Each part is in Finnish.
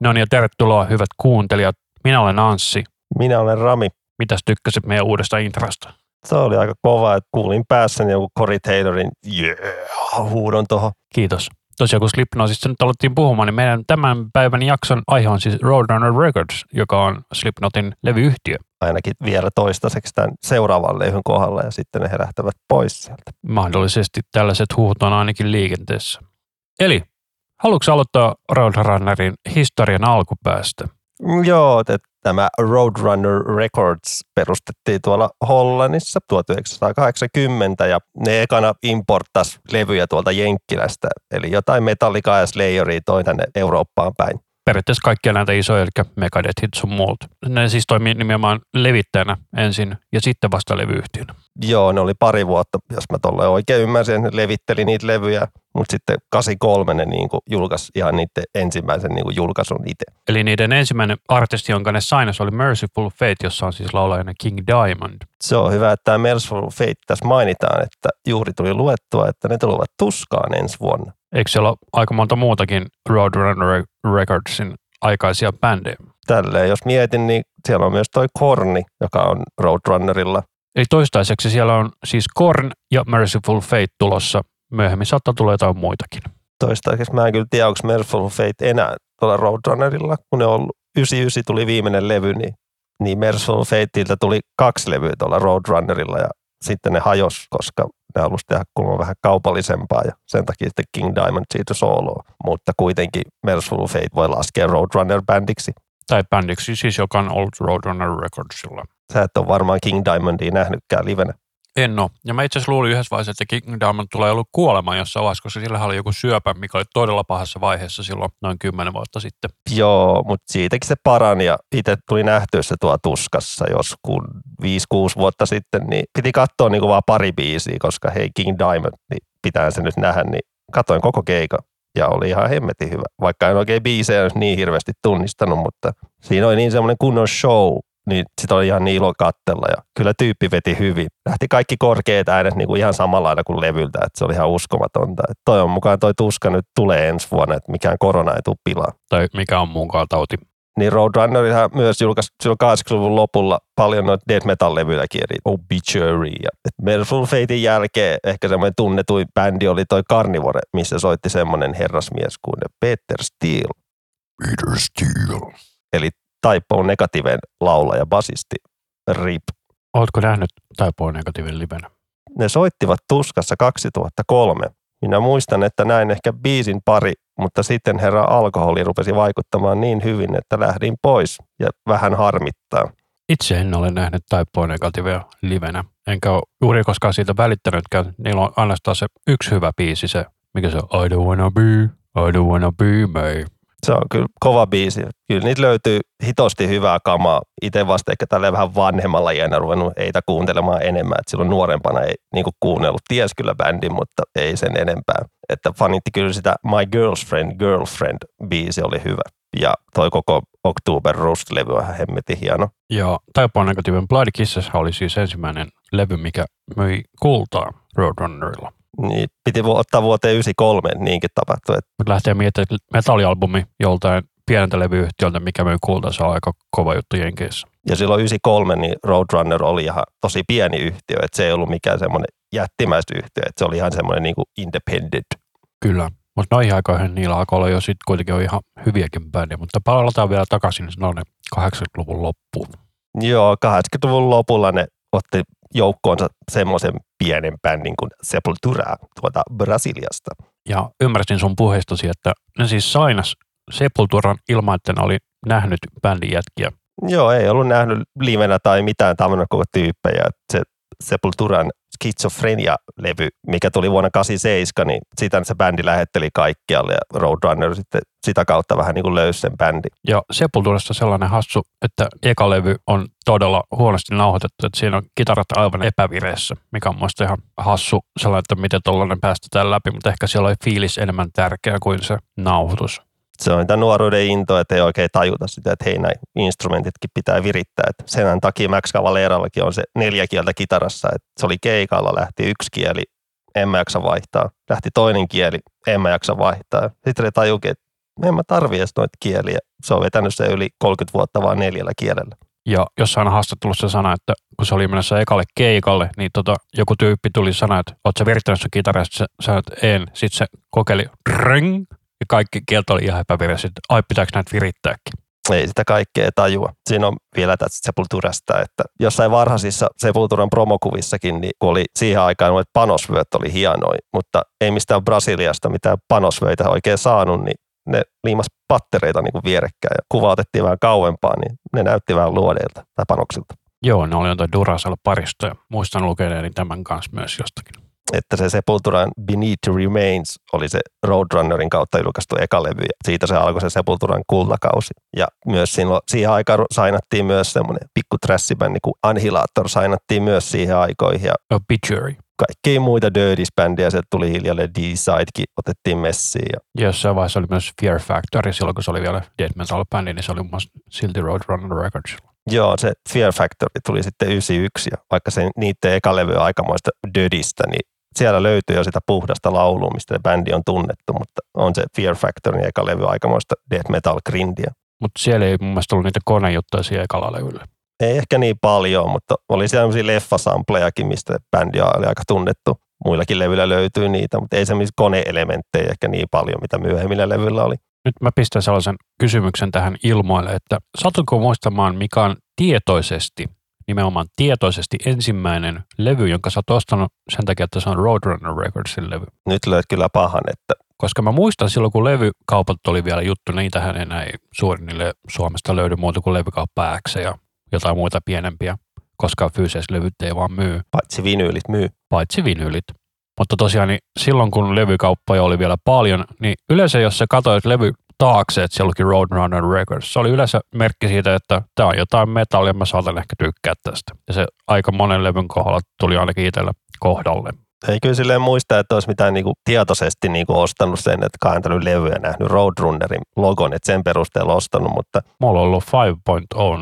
No niin, ja tervetuloa hyvät kuuntelijat. Minä olen Anssi. Minä olen Rami. Mitäs tykkäsit meidän uudesta introsta? Se oli aika kova, että kuulin päässäni joku Cory Taylorin yeah, huudon tuohon. Kiitos. Tosiaan kun Slipknotista nyt alettiin puhumaan, niin meidän tämän päivän jakson aihe on siis Roadrunner Records, joka on Slipknotin levyyhtiö. Ainakin vielä toistaiseksi tämän seuraavan levyn kohdalla ja sitten ne herähtävät pois sieltä. Mahdollisesti tällaiset huut on ainakin liikenteessä. Eli, haluatko aloittaa Roadrunnerin historian alkupäästä? Mm, Joo, että tämä Roadrunner Records perustettiin tuolla Hollannissa 1980 ja ne ekana importtas levyjä tuolta Jenkkilästä. Eli jotain Metallicaa ja Slayeria toi tänne Eurooppaan päin. Periaatteessa kaikkia näitä isoja, eli Megadethit sun muut. Ne siis toimii nimenomaan levittäjänä ensin ja sitten vasta levyyhtiönä. Joo, ne oli pari vuotta, jos mä tolle oikein ymmärsin, ne levitteli niitä levyjä, mutta sitten 83 ne niinku julkaisi ihan niiden ensimmäisen niinku julkaisun itse. Eli niiden ensimmäinen artisti, jonka ne sainas, oli Merciful Fate, jossa on siis laulajana King Diamond. Se on hyvä, että tämä Merciful Fate tässä mainitaan, että juuri tuli luettua, että ne tulevat tuskaan ensi vuonna. Eikö siellä ole aika monta muutakin Roadrunner Recordsin aikaisia bändejä? Tälleen, jos mietin, niin siellä on myös toi Korni, joka on Roadrunnerilla. Eli toistaiseksi siellä on siis Korn ja Merciful Fate tulossa. Myöhemmin saattaa tulla jotain muitakin. Toistaiseksi mä en kyllä tiedä, onko Merciful Fate enää tuolla Roadrunnerilla, kun ne on ollut 99 tuli viimeinen levy, niin, niin Merciful Fateiltä tuli kaksi levyä tuolla Roadrunnerilla ja sitten ne hajos, koska ne halusi tehdä kuulemma vähän kaupallisempaa ja sen takia sitten King Diamond siitä soloa. Mutta kuitenkin Merciful Fate voi laskea Roadrunner-bändiksi. Tai bändiksi siis, joka on ollut Roadrunner Recordsilla. Sä et ole varmaan King Diamondia nähnytkään livenä. En ole. Ja mä itse asiassa luulin yhdessä vaiheessa, että King Diamond tulee ollut kuolemaan jossain vaiheessa, koska sillä oli joku syöpä, mikä oli todella pahassa vaiheessa silloin noin kymmenen vuotta sitten. Joo, mutta siitäkin se parani ja itse tuli nähtyä se tuo tuskassa joskus 5-6 vuotta sitten, niin piti katsoa niin vaan pari biisiä, koska hei King Diamond, niin pitää se nyt nähdä, niin katoin koko keikan ja oli ihan hemmetin hyvä. Vaikka en oikein biisejä niin hirveästi tunnistanut, mutta siinä oli niin semmoinen kunnon show, niin sitä oli ihan niin ilo kattella ja kyllä tyyppi veti hyvin. Lähti kaikki korkeat äänet niin kuin ihan samalla lailla kuin levyltä, että se oli ihan uskomatonta. Että toi on mukaan toi tuska nyt tulee ensi vuonna, että mikään korona ei tule pilaa. Tai mikä on muunkaan tauti. Niin Roadrunnerihan myös julkaisi silloin 80-luvun lopulla paljon noita death metal-levyjäkin, eli Obituary. Ja Merciful Fatein jälkeen ehkä semmoinen tunnetuin bändi oli toi Carnivore, missä soitti semmoinen herrasmies kuin Peter Steele, Peter Steele. eli Taipoon negatiiven laulaja, basisti, RIP. Oletko nähnyt Taipoon negatiivin livenä? Ne soittivat Tuskassa 2003. Minä muistan, että näin ehkä biisin pari, mutta sitten herra alkoholi rupesi vaikuttamaan niin hyvin, että lähdin pois ja vähän harmittaa. Itse en ole nähnyt Taipoon negatiivia livenä. Enkä ole juuri koskaan siitä välittänytkään. Niillä on ainoastaan se yksi hyvä biisi, se, mikä se on, I don't wanna be, I don't wanna be me. Se on kyllä kova biisi. Kyllä niitä löytyy hitosti hyvää kamaa. Itse vasta ehkä tällä vähän vanhemmalla iänä ruvennut eitä kuuntelemaan enemmän. Et silloin nuorempana ei niin kuunnellut. Ties kyllä bändin, mutta ei sen enempää. Että fanitti kyllä sitä My Girlfriend, Girlfriend biisi oli hyvä. Ja toi koko October Rust-levy on hemmetin hieno. Ja Taipoon negatiivin Bloody Kisses oli siis ensimmäinen levy, mikä myi kultaa Roadrunnerilla. Niin piti ottaa vuoteen 93, niinkin tapahtui. Mutta lähtee miettimään, että metallialbumi joltain pieneltä levyyhtiöltä, mikä myy kultaa, se on aika kova juttu Jenkeissä. ja silloin 93 niin Roadrunner oli ihan tosi pieni yhtiö, että se ei ollut mikään semmoinen jättimäistä yhtiö, että se oli ihan semmoinen niin independent. Kyllä. Mutta noihin aikoihin niillä alkoi olla jo sitten kuitenkin on ihan hyviäkin bändejä, mutta palataan vielä takaisin sinne 80-luvun loppuun. Joo, 80-luvun lopulla ne otti joukkoonsa semmoisen pienen bändin kuin Sepultura tuolta Brasiliasta. Ja ymmärsin sun puheestasi, että ne siis sainas Sepulturan ilman, että ne oli nähnyt bändin jätkiä. Joo, ei ollut nähnyt livenä tai mitään tavannut koko tyyppejä. Se Sepulturan Schizophrenia-levy, mikä tuli vuonna 87, niin sitä se bändi lähetteli kaikkialle ja Roadrunner sitten sitä kautta vähän niin kuin löysi sen bändin. Ja Sepulturasta sellainen hassu, että eka levy on todella huonosti nauhoitettu, että siinä on kitarat aivan epävireessä, mikä on muista ihan hassu sellainen, että miten tuollainen päästetään läpi, mutta ehkä siellä oli fiilis enemmän tärkeä kuin se nauhoitus. Se on tämä nuoruuden into, että ei oikein tajuta sitä, että hei näin instrumentitkin pitää virittää. Että sen takia Max Cavalerallakin on se neljä kieltä kitarassa, että se oli keikalla, lähti yksi kieli en mä jaksa vaihtaa. Lähti toinen kieli, en mä jaksa vaihtaa. Sitten ne tajukin, että en mä tarvi edes noita kieliä. Se on vetänyt se yli 30 vuotta vaan neljällä kielellä. Ja jossain haastattelussa sana, että kun se oli menossa ekalle keikalle, niin tota, joku tyyppi tuli sanoa, että oot sä virittänyt sun kitarasta? Sä sanoit, en. Sitten se kokeili, ring, ja kaikki kieltä oli ihan epävirallisesti, että ai pitääkö näitä virittääkin. Ei sitä kaikkea tajua. Siinä on vielä tästä Sepulturasta, että jossain varhaisissa Sepulturan promokuvissakin, niin kun oli siihen aikaan, että panosvyöt oli hienoja, mutta ei mistään Brasiliasta mitään panosvöitä oikein saanut, niin ne liimas pattereita niin kuin vierekkäin ja kuva otettiin vähän kauempaa, niin ne näytti vähän luodeilta tai panoksilta. Joo, ne oli jotain Duracell parista ja muistan lukeneeni tämän kanssa myös jostakin. Että se Sepulturan Beneath Remains oli se Roadrunnerin kautta julkaistu eka levy ja siitä se alkoi se Sepulturan kultakausi. Ja myös silloin, siihen aikaan sainattiin myös semmoinen pikku trashibändi kuin Annihilator sainattiin myös siihen aikoihin ja Obituary. kaikkia muita Dirties-bändejä, sieltä tuli hiljalleen D-Sidekin, otettiin messiin. Ja jossain vaiheessa oli myös Fear Factory, silloin kun se oli vielä death metal bändi, niin se oli muun silti Roadrunner Records. Joo, se Fear Factory tuli sitten 91 ja vaikka se niiden eka levy aikamoista dödistä, niin siellä löytyy jo sitä puhdasta laulua, mistä bändi on tunnettu, mutta on se Fear Factory eka levy aikamoista death metal grindia. Mutta siellä ei mun mielestä ollut niitä konejuttuja siihen ekalla levyllä. Ei ehkä niin paljon, mutta oli siellä sellaisia leffasamplejakin, mistä bändi oli aika tunnettu. Muillakin levyillä löytyy niitä, mutta ei semmoisia kone-elementtejä ehkä niin paljon, mitä myöhemmillä levyillä oli. Nyt mä pistän sellaisen kysymyksen tähän ilmoille, että satutko muistamaan, mikä on tietoisesti, nimenomaan tietoisesti ensimmäinen levy, jonka sä oot ostanut sen takia, että se on Roadrunner Recordsin levy? Nyt löit kyllä pahan, että Koska mä muistan silloin, kun levykaupat oli vielä juttu, niitähän enää ei suurinnille Suomesta löydy muuta kuin levykauppa X ja jotain muita pienempiä, koska fyysiset levyt ei vaan myy, paitsi vinyylit myy. paitsi vinyylit. Mutta tosiaan niin silloin, kun levykauppoja oli vielä paljon, niin yleensä jos sä katsoit levy taakse, että siellä olikin Roadrunner Records, se oli yleensä merkki siitä, että tämä on jotain metallia, mä saatan ehkä tykkää tästä. Ja se aika monen levyn kohdalla tuli ainakin itsellä kohdalle. Ei kyllä silleen muista, että olisi mitään niinku tietoisesti niinku ostanut sen, että kaantanut levyä nähnyt Roadrunnerin logon, että sen perusteella ostanut, mutta Mulla on ollut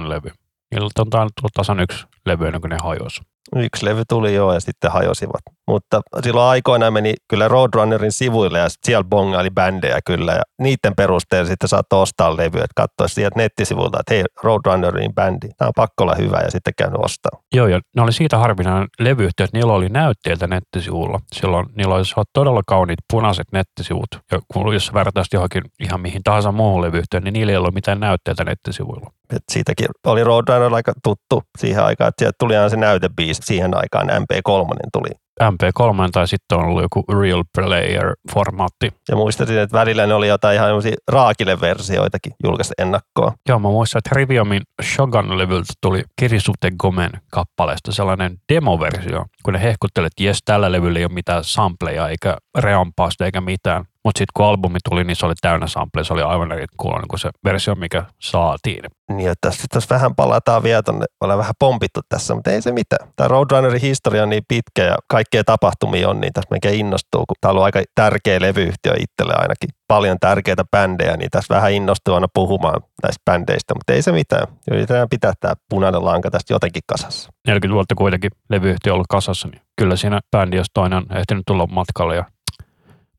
5.0 levy. Niiltä on tainnut tulla tasan yksi levy ennen kuin ne hajosi. yksi levy tuli jo ja sitten hajosivat. Mutta silloin aikoinaan meni kyllä Roadrunnerin sivuille ja siellä bongaili bändejä kyllä ja niiden perusteella sitten saattoi ostaa levyä, että katsoisi sieltä nettisivuilta, että hei Roadrunnerin bändi, tämä on pakko olla hyvä ja sitten käynyt ostaa. Joo, ja ne oli siitä harvinainen levyyhtiö, että niillä oli näytteitä nettisivulla. Silloin niillä olisi ollut todella kauniit punaiset nettisivut. Ja kun jos vertaisit johonkin ihan mihin tahansa muuhun levyyhtiöön, niin niillä ei ollut mitään näytteitä nettisivuilla. Et siitäkin oli Roadrunner aika tuttu siihen aikaan, että sieltä tuli aina se näytebiisi siihen aikaan, MP3 tuli. MP3 tai sitten on ollut joku Real Player-formaatti. Ja muistaisin, että välillä ne oli jotain ihan raakile-versioitakin julkaista ennakkoa. Joo, mä muistan, että Triviumin Shogun-levyltä tuli Kirisute Gomen kappaleesta sellainen demoversio, kun ne hehkuttelivat, että jes, tällä levyllä ei ole mitään sampleja eikä reampaasta eikä mitään. Mutta sitten kun albumi tuli, niin se oli täynnä sampleja, se oli aivan eri kuulonen kuin se versio, mikä saatiin. Niin, että sitten jos vähän palataan vielä tonne, ollaan vähän pompittu tässä, mutta ei se mitään. Tämä Roadrunnerin historia on niin pitkä ja kaikkea tapahtumia on, niin tässä melkein innostuu, kun tämä on ollut aika tärkeä levyyhtiö itselle ainakin. Paljon tärkeitä bändejä, niin tässä vähän innostuu aina puhumaan näistä bändeistä, mutta ei se mitään. Yritetään pitää tämä punainen lanka tästä jotenkin kasassa. 40 vuotta kuitenkin levyyhtiö ollut kasassa, niin kyllä siinä bändi, jos toinen on ehtinyt tulla matkalle. Ja...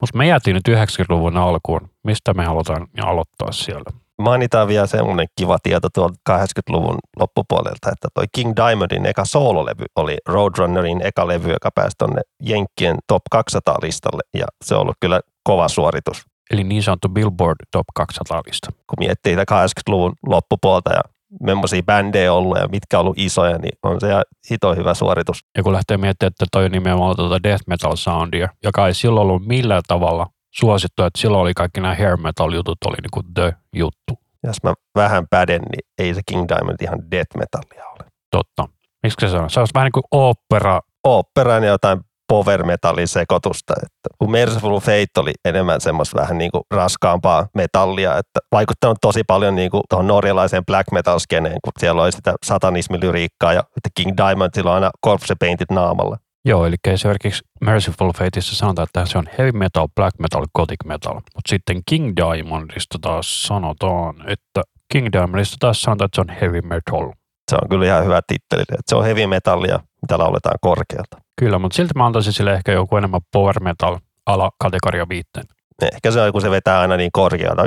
Mutta me jäätiin nyt 90-luvun alkuun. Mistä me halutaan aloittaa siellä? Mainitaan vielä semmoinen kiva tieto tuolta 80-luvun loppupuolelta, että toi King Diamondin eka soololevy oli Roadrunnerin eka levy, joka pääsi tonne Jenkkien top 200-listalle ja se on ollut kyllä kova suoritus. Eli niin sanottu Billboard Top 200-lista. Kun miettii sitä 80-luvun loppupuolta ja millaisia bändejä on ollut ja mitkä on ollut isoja, niin on se hito hyvä suoritus. Ja kun lähtee miettimään, että toi on nimenomaan tuota death metal soundia, joka ei silloin ollut millään tavalla suosittu, että silloin oli kaikki nämä hair metal jutut oli niin kuin the juttu. Jos mä vähän päden, niin ei se King Diamond ihan death metallia ole. Totta. Miksi se sanoo? Se on vähän niin kuin opera. Oopperan ja jotain power metallin sekoitusta. Että kun Merciful Fate oli enemmän semmoista vähän niin kuin raskaampaa metallia, että vaikuttanut tosi paljon niin kuin tuohon norjalaiseen black metal skeneen, kun siellä oli sitä satanismilyriikkaa ja että King Diamond sillä on aina corpse paintit naamalla. Joo, eli esimerkiksi Merciful Fateissa sanotaan, että se on heavy metal, black metal, gothic metal. Mutta sitten King Diamondista taas sanotaan, että King Diamondista taas sanotaan, että se on heavy metal. Se on kyllä ihan hyvä titteli, että se on heavy metallia, mitä lauletaan korkealta. Kyllä, mutta silti mä antaisin sille ehkä joku enemmän power metal alakategoria viitteen. Ehkä se on, kun se vetää aina niin korkealta.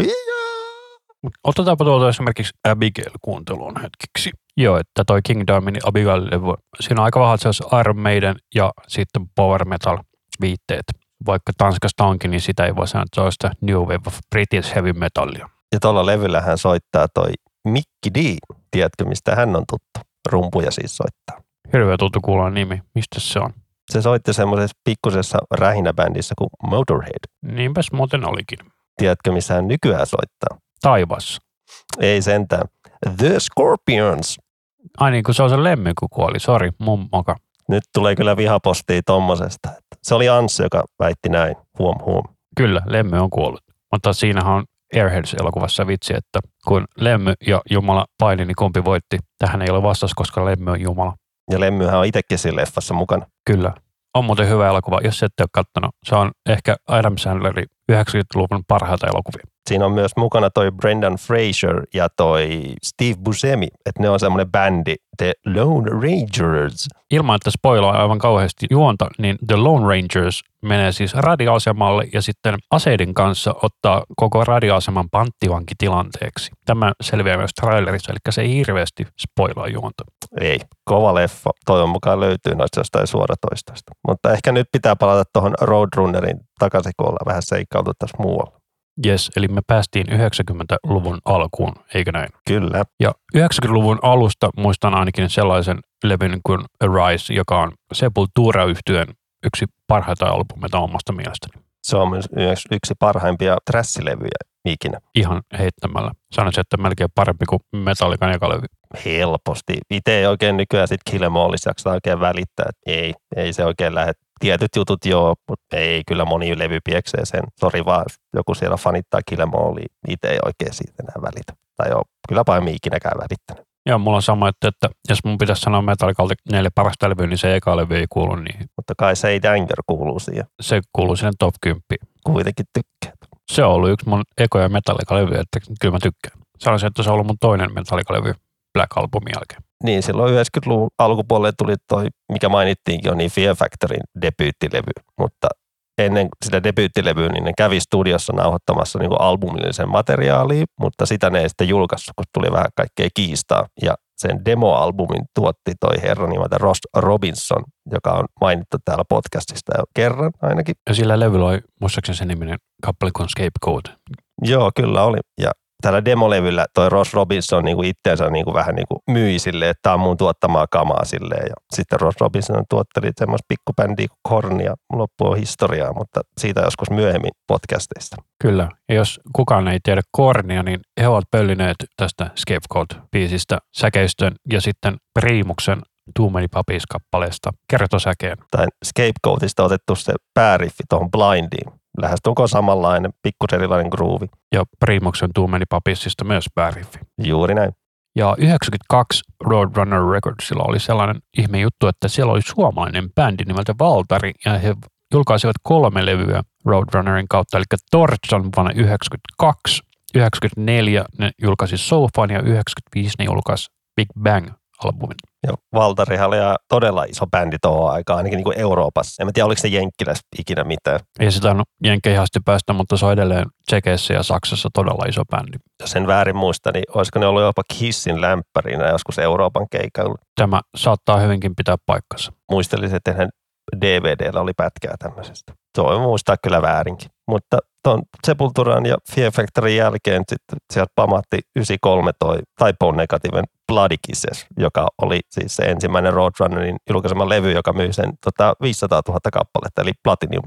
Otetaanpa tuolta esimerkiksi Abigail kuunteluun hetkeksi. Joo, että toi King Diamondin Abigail-levy, siinä on aika vahvat sellaiset Iron Maiden ja sitten power metal viitteet. Vaikka Tanskasta onkin, niin sitä ei voi sanoa, että se on sitä New Wave of British Heavy Metallia. Ja tuolla levyllä hän soittaa toi Mikki D. Tiedätkö, mistä hän on tuttu? Rumpuja siis soittaa. Hirveä tuttu kuulla nimi. Mistä se on? Se soitti semmoisessa pikkusessa rähinäbändissä kuin Motorhead. Niinpäs muuten olikin. Tiedätkö, missä hän nykyään soittaa? Taivassa. Ei sentään. The Scorpions. Ai niin, kun se on se lemmi, kun kuoli. Sori, mun moka. Nyt tulee kyllä vihapostia tommosesta. Se oli Anssi, joka väitti näin. Huom huom. Kyllä, Lemmy on kuollut. Mutta siinähän on Airheads-elokuvassa vitsi, että kun Lemmy ja Jumala paini, niin kumpi voitti. Tähän ei ole vastaus, koska Lemmy on Jumala. Ja Lemmyhän on itsekin siinä leffassa mukana. Kyllä. On muuten hyvä elokuva, jos ette ole kattonut. Se on ehkä Adam Sandlerin 90-luvun parhaita elokuvia. Siinä on myös mukana toi Brendan Fraser ja toi Steve Buscemi, että ne on semmoinen bändi, The Lone Rangers. Ilman, että spoilaa aivan kauheasti juonta, niin The Lone Rangers menee siis radioasemalle ja sitten aseiden kanssa ottaa koko radioaseman panttivankitilanteeksi. Tämä selviää myös trailerissa, eli se ei hirveästi spoilaa juonta. Ei, kova leffa. Toivon mukaan löytyy noista jostain suoratoistoista. Mutta ehkä nyt pitää palata tuohon Roadrunnerin takaisin, kun ollaan vähän seikkailtu tässä muualla. Yes, eli me päästiin 90-luvun alkuun, eikö näin? Kyllä. Ja 90-luvun alusta muistan ainakin sellaisen levyn kuin Arise, joka on sepultura yhtyeen yksi parhaita albumeita omasta mielestäni. Se on myös yksi parhaimpia trassilevyjä ikinä. Ihan heittämällä. Sanoisin, että melkein parempi kuin Metallican eka levy. Helposti. Itse ei oikein nykyään sit Killemallissa jaksa oikein välittää. että Ei, ei se oikein lähde. Tietyt jutut joo, mutta ei kyllä moni levy pieksee sen. Sori vaan, joku siellä fanittaa Killemallia. Itse ei oikein siitä enää välitä. Tai joo, kyllä pahemmin ikinäkään välittänyt. Ja mulla on sama, että, että jos mun pitäisi sanoa Metallicalta neljä parasta levyä, niin se eka levy ei kuulu niihin. Mutta kai se ei Danger kuuluu siihen. Se kuuluu sinne top 10. Kuitenkin tykkää. Se on ollut yksi mun ekoja Metallica-levyjä, että kyllä mä tykkään. Sanoisin, että se on ollut mun toinen Metallica-levy Black Albumin jälkeen. Niin, silloin 90-luvun alkupuolelle tuli toi, mikä mainittiinkin jo, niin Fear Factorin debyyttilevy. Mutta ennen sitä debyyttilevyä, niin ne kävi studiossa nauhoittamassa niin albumillisen materiaalia, mutta sitä ne ei sitten julkaissut, kun tuli vähän kaikkea kiistaa. Ja sen demoalbumin tuotti toi herra nimeltä Ross Robinson, joka on mainittu täällä podcastista jo kerran ainakin. Ja sillä levyllä oli muistaakseni sen niminen kappale kuin Scapegoat. Joo, kyllä oli. Ja tällä demolevyllä toi Ross Robinson niin kuin itseensä niin kuin vähän niin kuin myi sille, että tämä on mun tuottamaa kamaa silleen. Ja sitten Ross Robinson tuotteli semmoista pikkubändiä kuin Korn ja loppu on historiaa, mutta siitä joskus myöhemmin podcasteista. Kyllä. Ja jos kukaan ei tiedä Kornia, niin he ovat pöllineet tästä Scapegoat-biisistä säkeistön ja sitten Priimuksen Too Many Puppies-kappaleesta kertosäkeen. Tai Scapegoatista otettu se pääriffi tuohon Blindiin. Lähestulkoon samanlainen, pikkusen erilainen groove. Ja Priimuksen Too Many Puppiesista myös pääriffi. Juuri näin. Ja 92 Roadrunner Recordsilla oli sellainen ihme juttu, että siellä oli suomalainen bändi nimeltä Valtari, ja he julkaisivat kolme levyä Roadrunnerin kautta, eli Torchan vuonna 92, 94 ne julkaisi Sofan ja 95 ne julkaisi Big Bang-albumin. Ja Valtarihan oli todella iso bändi tuohon aikaan, ainakin niin kuin Euroopassa. En mä tiedä, oliko se Jenkkilässä ikinä mitään. Ei sitä on jenkkeihin asti päästä, mutta se on edelleen Tsekeissä ja Saksassa todella iso bändi. Jos sen väärin muista, niin olisiko ne ollut jopa Kissin lämpärinä joskus Euroopan keikalla. Tämä saattaa hyvinkin pitää paikkansa. Muistelisin, että hän DVDllä oli pätkää tämmöisestä. Se voi muistaa kyllä väärinkin. Mutta tuon Sepulturan ja Fear Factorin jälkeen sitten sieltä pamahti 93 toi Typo Negativen Bloody Kisses, joka oli siis se ensimmäinen Roadrunnerin julkaisema levy, joka myi sen tota, 500 000 kappaletta, eli Platinum,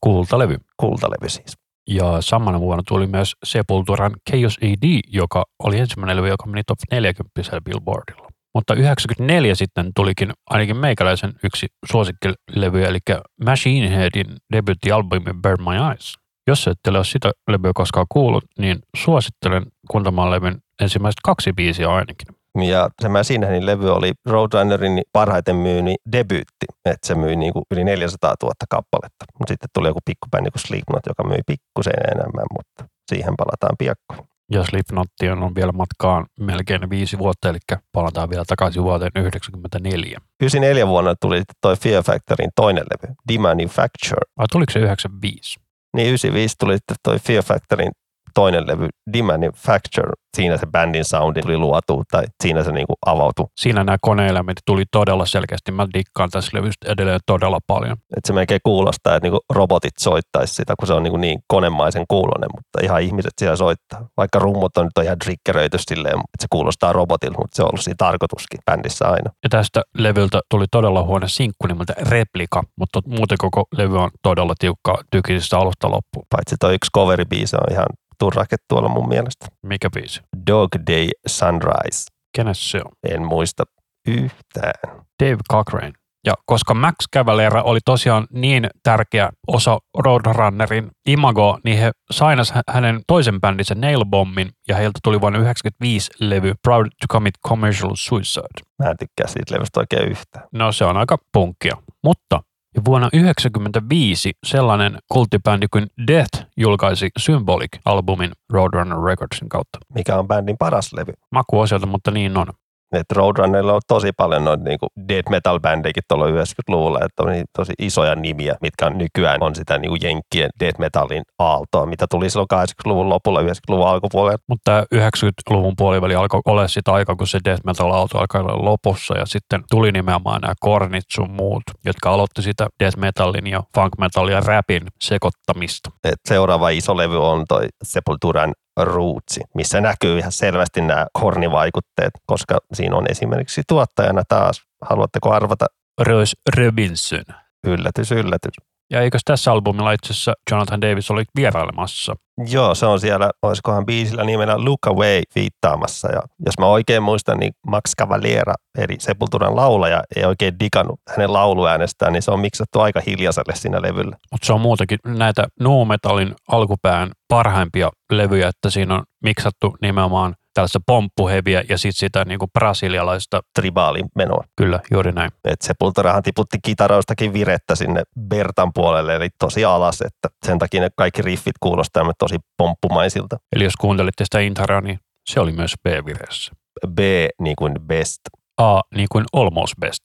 Kultalevy. kultalevy siis. Ja samana vuonna tuli myös Sepulturan Chaos AD, joka oli ensimmäinen levy, joka meni top 40 Billboardilla. Mutta 94 sitten tulikin ainakin meikäläisen yksi suosikkilevy, eli Machine Headin debuuttialbumi Burn My Eyes. Jos ette ole sitä levyä koskaan kuullut, niin suosittelen kuuntamaan levyn ensimmäiset kaksi biisiä ainakin. Ja se Machine levy oli Roadrunnerin parhaiten myyni debyytti, että se myi niin kuin yli 400 000 kappaletta. Mutta sitten tuli joku pikkubändi kuin Slipknot, joka myi pikkusen enemmän, mutta siihen palataan piakkoin. Ja Slipknottiin on vielä matkaan melkein viisi vuotta, eli palataan vielä takaisin vuoteen 1994. 94 vuonna tuli toi Fear Factorin toinen levy, Demanufacture. Vai tuliko se 95? Niin 95 tuli sitten toi Fear Factorin toinen levy, Demanufacture. Siinä se bändin soundi tuli luotu tai siinä se niinku avautui. Siinä nämä koneelementit tuli todella selkeästi. Mä dikkaan tässä levystä edelleen todella paljon. Että se melkein kuulostaa, että niinku robotit soittaisi sitä, kun se on niinku niin konemaisen kuulonen, mutta ihan ihmiset siellä soittaa. Vaikka rummut on nyt on ihan triggeröity silleen, että se kuulostaa robotilta, mutta se on ollut siinä tarkoituskin bändissä aina. Ja tästä levyltä tuli todella huono sinkku nimeltä Replika, mutta muuten koko levy on todella tiukka tykisistä alusta loppuun. Paitsi toi yksi coveribiisi on ihan turrake tuolla mun mielestä. Mikä biisi? Dog Day Sunrise. Kenes se on? En muista yhtään. Dave Cochrane. Ja koska Max Cavalera oli tosiaan niin tärkeä osa Roadrunnerin imagoa, niin he sainas hä- hänen toisen bändinsä Nailbommin ja heiltä tuli vuonna 1995 levy Proud to Commit Commercial Suicide. Mä en tykkää siitä levystä oikein yhtään. No se on aika punkkia. Mutta ja vuonna 1995 sellainen kulttibändi kuin Death julkaisi Symbolic-albumin Roadrunner Recordsin kautta. Mikä on bändin paras levy? Makuasioita, mutta niin on. Että Roadrunnerilla on tosi paljon noita niinku death metal bändejäkin tuolla 90-luvulla, että on niin tosi isoja nimiä, mitkä on nykyään on sitä niinku jenkkien death metalin aaltoa, mitä tuli silloin 80-luvun lopulla, 90-luvun alkupuolella. Mutta 90-luvun puoliväli alkoi olla sitä aikaa, kun se death metal aalto alkoi olla lopussa ja sitten tuli nimenomaan nämä kornit sun muut, jotka aloitti sitä death metalin ja funk metalin ja rapin sekoittamista. Et seuraava iso levy on toi Sepulturan Rootsi, missä näkyy ihan selvästi nämä kornivaikutteet, koska siinä on esimerkiksi tuottajana taas, haluatteko arvata, Rose Robinson. yllätys, yllätys. Ja eikös tässä albumilla itse asiassa Jonathan Davis oli vierailemassa? Joo, se on siellä, olisikohan biisillä nimellä Look Away viittaamassa. Ja jos mä oikein muistan, niin Max Cavalera, eli Sepulturan laulaja, ei oikein digannut hänen lauluäänestään, niin se on miksattu aika hiljaiselle siinä levyllä. Mutta se on muutakin näitä nu metalin alkupään parhaimpia levyjä, että siinä on miksattu nimenomaan tällaista pomppuheviä ja sitten sitä niinku brasilialaista, Tribaalin menoa. kyllä juuri näin. Et Sepulturahan tiputti kitaroistakin virettä sinne Bertan puolelle, eli tosi alas, että sen takia ne kaikki riffit kuulostaa tosi pomppumaisilta. Eli jos kuuntelitte sitä introa, niin se oli myös B-vireessä. B niin kuin best. A niin kuin Almost Best.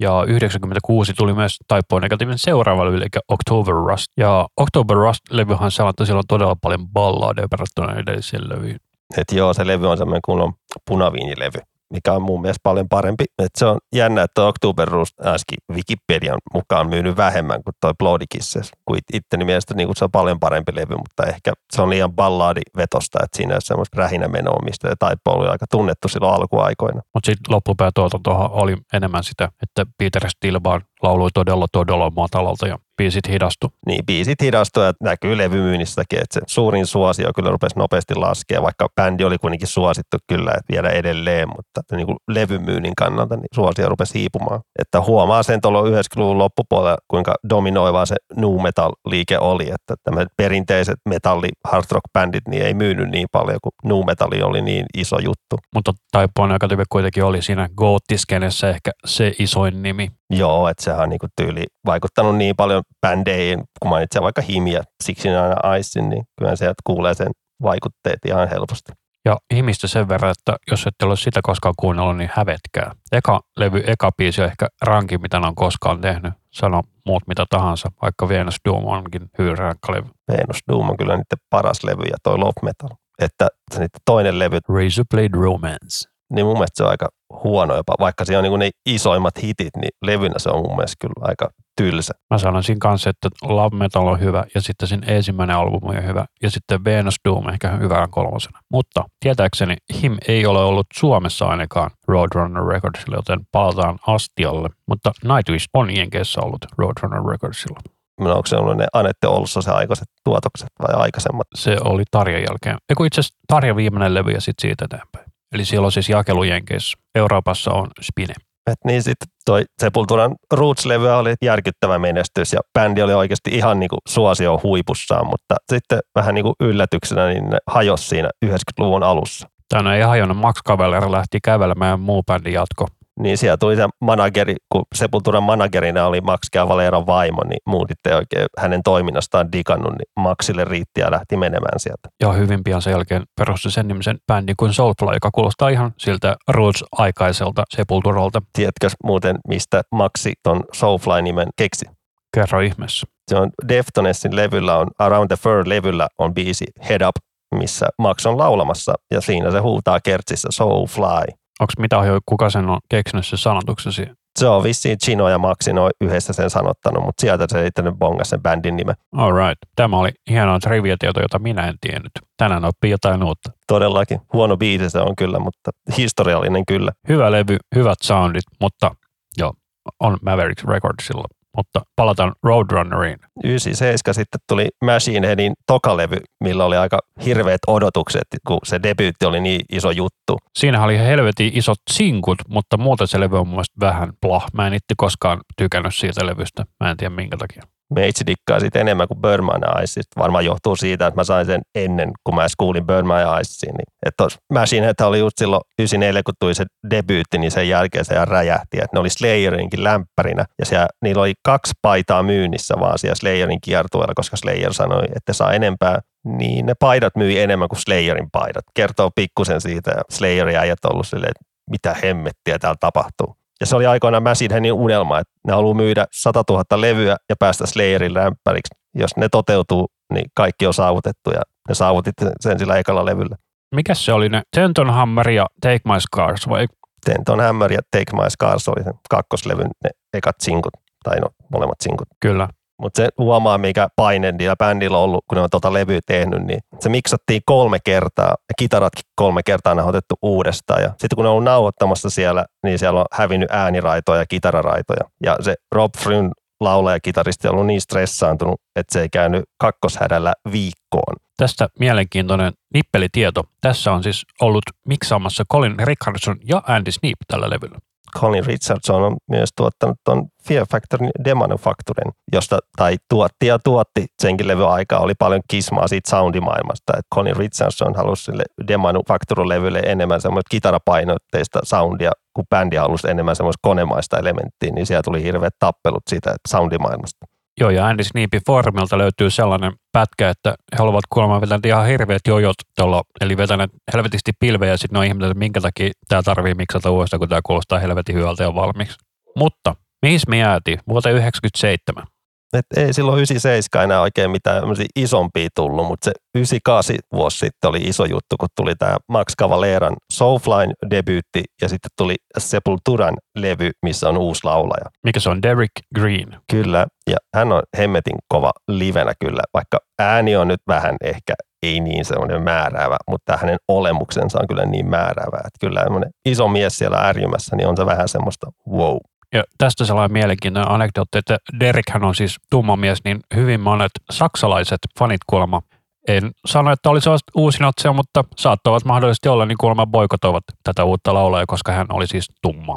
Ja 96 tuli myös Typo Negatiivin seuraava levy, eli October Rust. Ja October Rust-levyhän siellä on todella paljon balladeja verrattuna edelliseen levyyn. Et joo, se levy on semmoinen kunnon punaviinilevy, mikä on mun mielestä paljon parempi. Et se on jännä, että October Rust äsken Wikipedian mukaan myynyt vähemmän kuin toi Bloody Kisses. Kuin itteni mielestä niin se on paljon parempi levy, mutta ehkä se on liian ballaadivetosta, että siinä ole semmoista rähinämenoa, mistä Taipo oli aika tunnettu silloin alkuaikoina. Mutta sitten loppupäätuotantohan oli enemmän sitä, että Peter Steele lauloi todella todella matalalta ja biisit hidastu. Niin biisit hidastui ja näkyy levymyynnissäkin, että se suurin suosio kyllä rupesi nopeasti laskea, vaikka bändi oli kuitenkin suosittu kyllä että vielä edelleen, mutta niin kuin levymyynnin kannalta niin suosio rupesi hiipumaan. Että huomaa sen tuolla 90-luvun loppupuolella, kuinka dominoivaa se nu metal liike oli, että tämmöiset perinteiset metalli hard rock bändit niin ei myynyt niin paljon, kun nu metalli oli niin iso juttu. Mutta Typo Negative kuitenkin oli siinä goottiskenessä ehkä se isoin nimi. Joo, että sehän on niin tyyli vaikuttanut niin paljon bändeihin, kun mainitsen vaikka Himiä, siksi aina Icein, niin kyllä sieltä kuulee sen vaikutteet ihan helposti. Ja himistä sen verran, että jos ette ole sitä koskaan kuunnellut, niin hävetkää. Eka levy, eka biisi on ehkä rankin, mitä ne on koskaan tehnyt. Sano muut mitä tahansa, vaikka Venus Doom onkin hyvin rankka levy. Venus Doom on kyllä niiden paras levy ja toi Love Metal. Että se niiden toinen levy, Razorblade Romance. niin mun mielestä se on aika huono jopa, vaikka se on niin ne isoimmat hitit, niin levynä se on mun mielestä kyllä aika tylsä. Mä sanoisin kanssa, että Love Metal on hyvä ja sitten sen ensimmäinen albumi on hyvä ja sitten Venus Doom ehkä hyvään kolmosena. Mutta tietääkseni Him ei ole ollut Suomessa ainakaan Roadrunner Recordsilla, joten palataan Astialle. Mutta Nightwish on Jenkeissä ollut Roadrunner Recordsilla. Mä onko se ollut ne Anette Olssa se aikaiset tuotokset vai aikaisemmat? Se oli Tarjan jälkeen. Eiku itse asiassa Tarja viimeinen levy ja sitten siitä eteenpäin. Eli siellä on siis jakelu Jenkeissä. Euroopassa on Spine. Et niin sitten toi Sepulturan Roots-levy oli järkyttävä menestys ja bändi oli oikeasti ihan niinku suosio huipussaan, mutta sitten vähän niinku yllätyksenä niin ne hajosi siinä 90-luvun alussa. Tänne ei hajonnut. Max Cavalera lähti kävelemään ja muu bändi jatko. Niin siellä tuli se manageri, kun Sepulturan managerina oli Max Cavaleron vaimo, niin muut ei oikein hänen toiminnastaan digannut, niin Maxille riitti ja lähti menemään sieltä. Ja hyvin pian sen jälkeen perusti sen nimisen bändin kuin Soulfly, joka kuulostaa ihan siltä Roots-aikaiselta Sepulturalta. Tiedätkö muuten, mistä Maxi ton Soulfly-nimen keksi? Kerro ihmeessä. Se on Deftonesin levyllä on, Around the Fur-levyllä on biisi Head Up, missä Max on laulamassa ja siinä se huutaa kertsissä Soulfly. Onko mitä ohjaa, kuka sen on keksinyt sen sanotuksen siihen? Se on vissiin Chino ja Maxi on yhdessä sen sanottanut, mutta sieltä se sitten bongas sen bändin nimen. All right. Tämä oli hienoa trivia-tieto, jota minä en tiennyt. Tänään oppii jotain uutta. Todellakin. Huono biisi se on kyllä, mutta historiallinen kyllä. Hyvä levy, hyvät soundit, mutta joo, on Mavericks Recordsilla. Mutta palataan Roadrunneriin. 97 sitten tuli Machine Headin tokalevy, millä oli aika hirveät odotukset, kun se debyytti oli niin iso juttu. Siinä oli helvetin isot sinkut, mutta muuten se levy on mun mielestä vähän plah. Mä en itse koskaan tykännyt siitä levystä. Mä en tiedä minkä takia. Meitsi dikkaa siitä enemmän kuin My Eyes. Varmaan johtuu siitä, että mä sain sen ennen, kun mä edes kuulin My Eyesiin. Niin, että Machine Head oli just silloin 94, kun tuli se debyytti, niin sen jälkeen se ihan räjähti. Että ne oli Slayerinkin lämpärinä. Ja siellä, niillä oli kaksi paitaa myynnissä vaan siellä Slayerin kiertueella, koska Slayer sanoi, että saa enempää niin ne paidat myi enemmän kuin Slayerin paidat. Kertoo pikkusen siitä ja Slayerin äijät ollut silleen, että mitä hemmettiä täällä tapahtuu. Ja se oli aikoinaan Machine unelma, että ne haluaa myydä 100 000 levyä ja päästä Slayerin lämpäriksi. Jos ne toteutuu, niin kaikki on saavutettu ja ne saavutit sen sillä ekalla levyllä. Mikäs se oli ne? Tenton Hammer ja Take My Scars vai? Tenton Hammer ja Take My Scars oli sen kakkoslevyn ne ekat sinkut, tai no molemmat sinkut. Kyllä. Mutta se huomaa, mikä paine niillä bändillä on ollut, kun ne on tuota levyä tehnyt, niin se miksattiin kolme kertaa ja kitaratkin kolme kertaa nauhoitettu uudestaan. Ja sitten kun ne on ollut nauhoittamassa siellä, niin siellä on hävinnyt ääniraitoja ja kitararaitoja. Ja se Rob Fryn laulaja kitaristi on ollut niin stressaantunut, että se ei käynyt kakkoshädällä viikkoon. Tästä mielenkiintoinen nippelitieto. Tässä on siis ollut miksaamassa Colin Richardson ja Andy Sneap tällä levyllä. Colin Richardson on myös tuottanut tuon Fear Factorin Demanufacturen, josta tai tuotti ja tuotti senkin levy aikaa oli paljon kismaa siitä soundimaailmasta. Et Colin Richardson halusi sille Demanufacturin-levylle enemmän semmoista kitarapainotteista soundia, kun bändi halusi enemmän semmoista konemaista elementtiä, niin siellä tuli hirveät tappelut siitä soundimaailmasta. Joo, ja Andy Sneapin foorumilta löytyy sellainen pätkä, että he haluavat kuulemma vetää ihan hirveät jojot tuolla, eli vetäneet helvetisti pilvejä, ja sitten ne on ihmetellyt, että minkä takia tämä tarvii miksata uudestaan, kun tämä kuulostaa helvetin hyvältä ja valmiiksi. Mutta mihin me jäätiin? Vuoteen 1997. Et ei silloin 97 enää oikein mitään isompia tullut, mutta se 98 vuosi sitten oli iso juttu, kun tuli tämä Max Cavaleran Soulfly debyytti ja sitten tuli Sepulturan levy, missä on uusi laulaja. Mikä se on? Derek Green. Kyllä, ja hän on hemmetin kova livenä kyllä, vaikka ääni on nyt vähän ehkä ei niin semmoinen määräävä, mutta hänen olemuksensa on kyllä niin määräävä, että kyllä iso mies siellä ärjymässä, niin on se vähän semmoista wow. Ja tästä sellainen mielenkiintoinen anekdootti, että Derekhän on siis tumma mies, niin hyvin monet saksalaiset fanit kuulemma, en sano, että oli sellaista uusinotsia, mutta saattavat mahdollisesti olla, niin kuulemma boikotoivat tätä uutta laulajaa, koska hän oli siis tumma.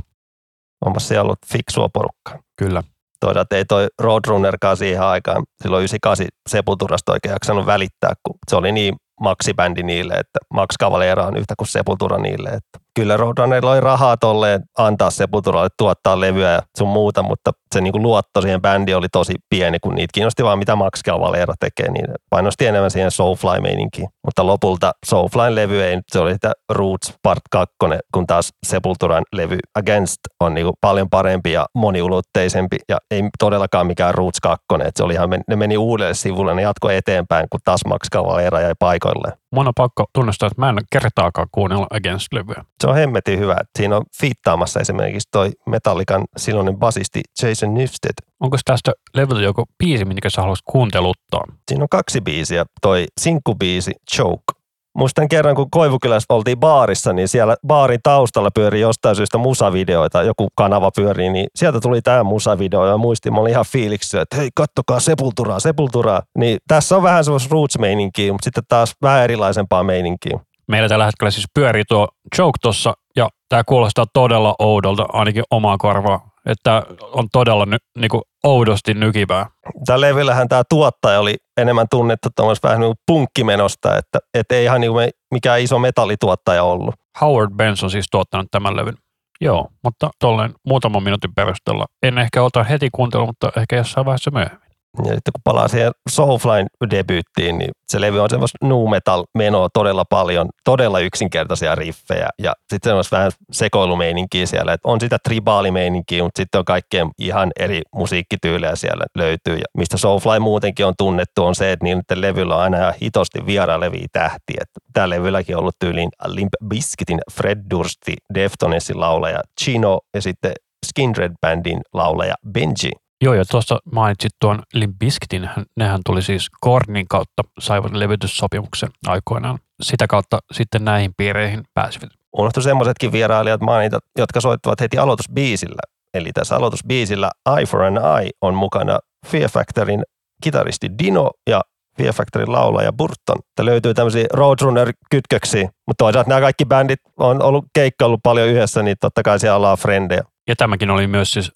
Onpa siellä ollut fiksua porukkaa. Kyllä. Toisaalta ei toi Roadrunnerkaan siihen aikaan, silloin 98 Sepulturasta oikein jaksanut välittää, kun se oli niin maksibändi niille, että Max Cavalera on yhtä kuin Sepultura niille. Että kyllä Roadrunnerilla oli rahaa tolleen antaa Sepulturalle tuottaa levyä ja sun muuta, mutta se niin kuin luotto siihen bändiin oli tosi pieni, kun niitä kiinnosti vaan mitä Max Cavalera tekee, niin painosti enemmän siihen Soulfly-meininkiin. Mutta lopulta Soulflyn levy ei, se oli sitä Roots Part 2, kun taas Sepulturan levy Against on niin kuin paljon parempi ja moniulotteisempi ja ei todellakaan mikään Roots 2, että se oli ihan, ne meni uudelle sivulle, ne jatko eteenpäin, kun taas Max Cavalera jäi paikoille. Mun on pakko tunnustaa, että mä en kertaakaan kuunnella Against-levyä. Se on hemmetin hyvä. Siinä on fiittaamassa esimerkiksi toi Metallican silloinen basisti Jason Newsted. Onko tästä levyltä joku biisi, minkä sä haluaisit kuunteluttaa? Siinä on kaksi biisiä. Toi sinkkubiisi Choke Muistan kerran, kun Koivukylässä oltiin baarissa, niin siellä baarin taustalla pyörii jostain syystä musavideoita, joku kanava pyörii, niin sieltä tuli tämä musavideo ja muistin, mä olin ihan fiiliksi, että hei, kattokaa Sepulturaa, Sepulturaa. Niin tässä on vähän semmoista roots-meininkiä, mutta sitten taas vähän erilaisempaa meininkiä. Meillä tällä hetkellä siis pyörii tuo joke tuossa ja tämä kuulostaa todella oudolta, ainakin omaa korvaa että on todella ny, niin kuin oudosti nykivää. Tällä levyllähän tämä tuottaja oli enemmän tunnettu tuommoista vähän niin punkkimenosta, että, että ei ihan niin kuin mikään iso metallituottaja ollut. Howard Benson siis tuottanut tämän levyn. Joo, mutta tolleen muutaman minuutin perusteella en ehkä ota heti kuuntelu, mutta ehkä jossain vaiheessa myöhemmin. Ja sitten kun palaa siihen Soulflyn debyyttiin, niin se levy on semmoista nu metal menoa todella paljon, todella yksinkertaisia riffejä ja sitten semmoista vähän sekoilumeininkiä siellä, että on sitä tribaalimeininkiä, mutta sitten on kaikkea ihan eri musiikkityylejä siellä löytyy ja mistä Soulfly muutenkin on tunnettu on se, että niiden levyllä on aina hitosti vieraileviä tähtiä. Tällä levylläkin on ollut tyyliin Limp Bizkitin Fred Dursti, Deftonesin laulaja Chino ja sitten Skindred Bandin laulaja Benji. Joo, ja tuossa mainitsit tuon Limp Bizkitin, nehän tuli siis Kornin kautta, saivat levytyssopimuksen aikoinaan. Sitä kautta sitten näihin piireihin pääsivät. Unohtu semmoisetkin vierailijat mainita, jotka soittavat heti aloitusbiisillä. Eli tässä aloitusbiisillä Eye for an Eye on mukana Fear Factorin kitaristi Dino ja Fear Factorin laulaja Burton. Tämä löytyy tämmöisiä Roadrunner-kytköksiä, mutta toisaalta nämä kaikki bändit on ollut keikkaillut paljon yhdessä, niin totta kai siellä ollaan frendejä. Ja tämäkin oli myös siis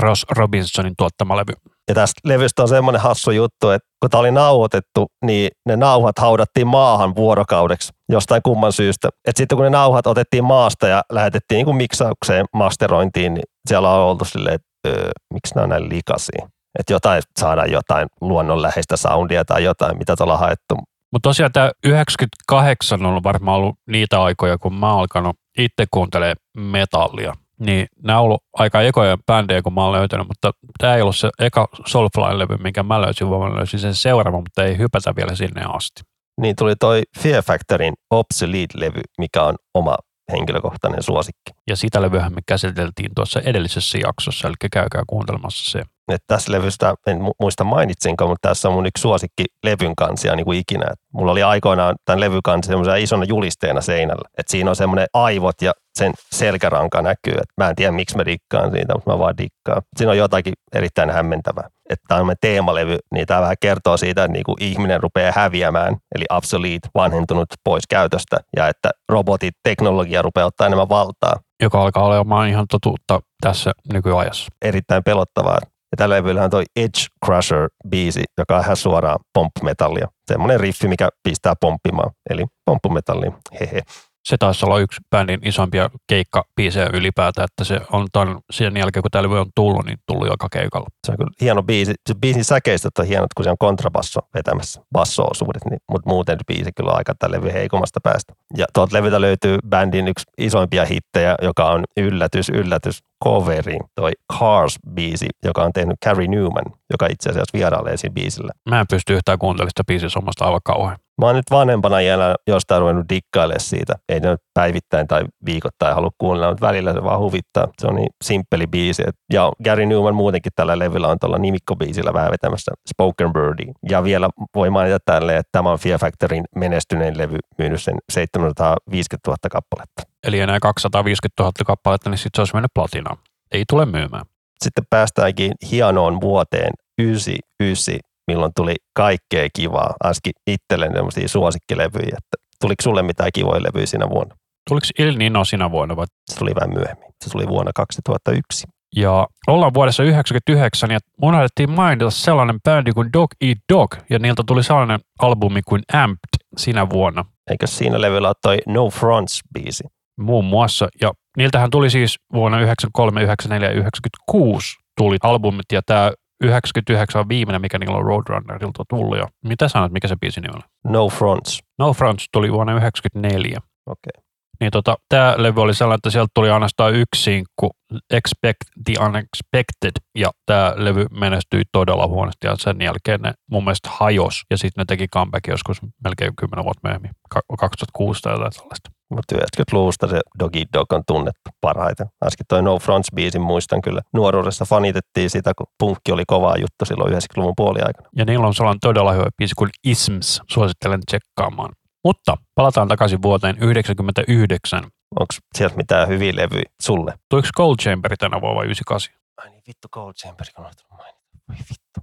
Ross Robinsonin tuottama levy. Ja tästä levystä on semmoinen hassu juttu, että kun tämä oli nauhoitettu, niin ne nauhat haudattiin maahan vuorokaudeksi jostain kumman syystä. Et sitten kun ne nauhat otettiin maasta ja lähetettiin niin kuin miksaukseen, masterointiin, niin siellä on oltu silleen, että öö, miksi nämä on näin likaisia. Että jotain, saadaan jotain luonnonläheistä soundia tai jotain, mitä tuolla on haettu. Mutta tosiaan tämä 98 on varmaan ollut niitä aikoja, kun mä oon alkanut itse kuuntelemaan metallia. Niin nämä on ollut aika ekoja bändejä, kun mä oon löytänyt, mutta tämä ei ollut se eka Soulfly-levy, minkä mä löysin, vaan mä löysin sen seuraavan, mutta ei hypätä vielä sinne asti. Niin tuli toi Fear Factorin Obsolete-levy, mikä on oma henkilökohtainen suosikki. Ja sitä levyä me käsiteltiin tuossa edellisessä jaksossa, eli käykää kuuntelemassa se. Et tässä levystä, en mu- muista mainitsinko, mutta tässä on mun yksi suosikki levyn kansia niin kuin ikinä. Et mulla oli aikoinaan tämän levyn kansi semmoisena isona julisteena seinällä. Et siinä on semmoinen aivot ja sen selkäranka näkyy. Et mä en tiedä, miksi mä dikkaan siitä, mutta mä vaan dikkaan. Siinä on jotakin erittäin hämmentävää. Että tämä on teemalevy, niin tämä vähän kertoo siitä, että niinku ihminen rupeaa häviämään, eli obsolete, vanhentunut pois käytöstä, ja että robotit, teknologia rupeaa ottaa enemmän valtaa. Joka alkaa olemaan ihan totuutta tässä nykyajassa. Erittäin pelottavaa. Ja tällä levyllä on toi Edge Crusher-biisi, joka on ihan suoraan pompmetallia. Semmoinen riffi, mikä pistää pomppimaan, eli pomppumetallia. Hehe. Se taisi olla yksi bändin isompia keikkabiisejä ylipäätään, että se on ton, sen jälkeen, kun tämä levy on tullut, niin tullut joka keikalla. Se on kyllä hieno biisi. Se biisin säkeistöt on hienot, kun se on kontrabasso vetämässä basso-osuudet, niin, mutta muuten biisi kyllä on aika tälle levy heikommasta päästä. Ja tuolta levyltä löytyy bändin yksi isoimpia hittejä, joka on yllätys, yllätys, coveri, toi Cars-biisi, joka on tehnyt Carrie Newman, joka itse asiassa vierailee siinä biisillä. Mä en pysty yhtään kuuntelemaan sitä biisiä omasta aivan kauhean. Mä oon nyt vanhempana jäällä jostain ruvennut dikkailemaan siitä. Ei ne nyt päivittäin tai viikoittain halua kuunnella, mutta välillä se vaan huvittaa. Se on niin simppeli biisi. Ja Gary Newman muutenkin tällä levyllä on tuolla nimikkobiisillä vähän vetämässä Spoken Birdie. Ja vielä voi mainita tälle, että tämä on Fear Factorin menestynein levy, myynyt sen 750 000 kappaletta. Eli enää 250 000 kappaletta, niin sitten se olisi mennyt platinaan. Ei tule myymään. Sitten päästäänkin hienoon vuoteen 99, milloin tuli kaikkea kivaa. Ainakin itselleni tämmöisiä suosikkilevyjä. Että tuliko sulle mitään kivoja levyjä siinä vuonna? Tuliko Il Nino sinä vuonna vai? Se tuli vähän myöhemmin. Se tuli vuonna 2001. Ja ollaan vuodessa 1999 ja unohdettiin mainita sellainen bändi kuin Dog Eat Dog ja niiltä tuli sellainen albumi kuin Amped sinä vuonna Eikö siinä levyllä ole toi No Fronts-biisi? muun muassa. Ja niiltähän tuli siis vuonna 93, 94 ja 96 tuli albumit ja tämä 99 on viimeinen, mikä niillä on Roadrunnerilta tullut. Ja mitä sanot, mikä se biisi nimi oli? No Fronts. No Fronts tuli vuonna 94. Okei. Niin tota, tämä levy oli sellainen, että sieltä tuli ainoastaan yksi sinkku, Expect the Unexpected, ja tämä levy menestyi todella huonosti, ja sen jälkeen ne mun mielestä hajos, ja sitten ne teki comeback joskus melkein 10 vuotta myöhemmin, ka- 2006 tai jotain sellaista. Mutta 90-luvusta se Dog Eat Dog on tunnettu parhaiten. Äsken toi No Fronts-biisin muistan kyllä. Nuoruudessa fanitettiin sitä, kun punkki oli kovaa juttu silloin 90-luvun puoliaikana. Ja niillä on sellainen todella hyvä biisi kuin Isms, suosittelen tsekkaamaan. Mutta palataan takaisin vuoteen 1999. Onko sieltä mitään hyviä levyjä sulle? Tuliko Cold Chamber tänä vuonna vai 98? Ai niin, vittu Cold Chamber, kun unohtanut mainita. Voi vittu.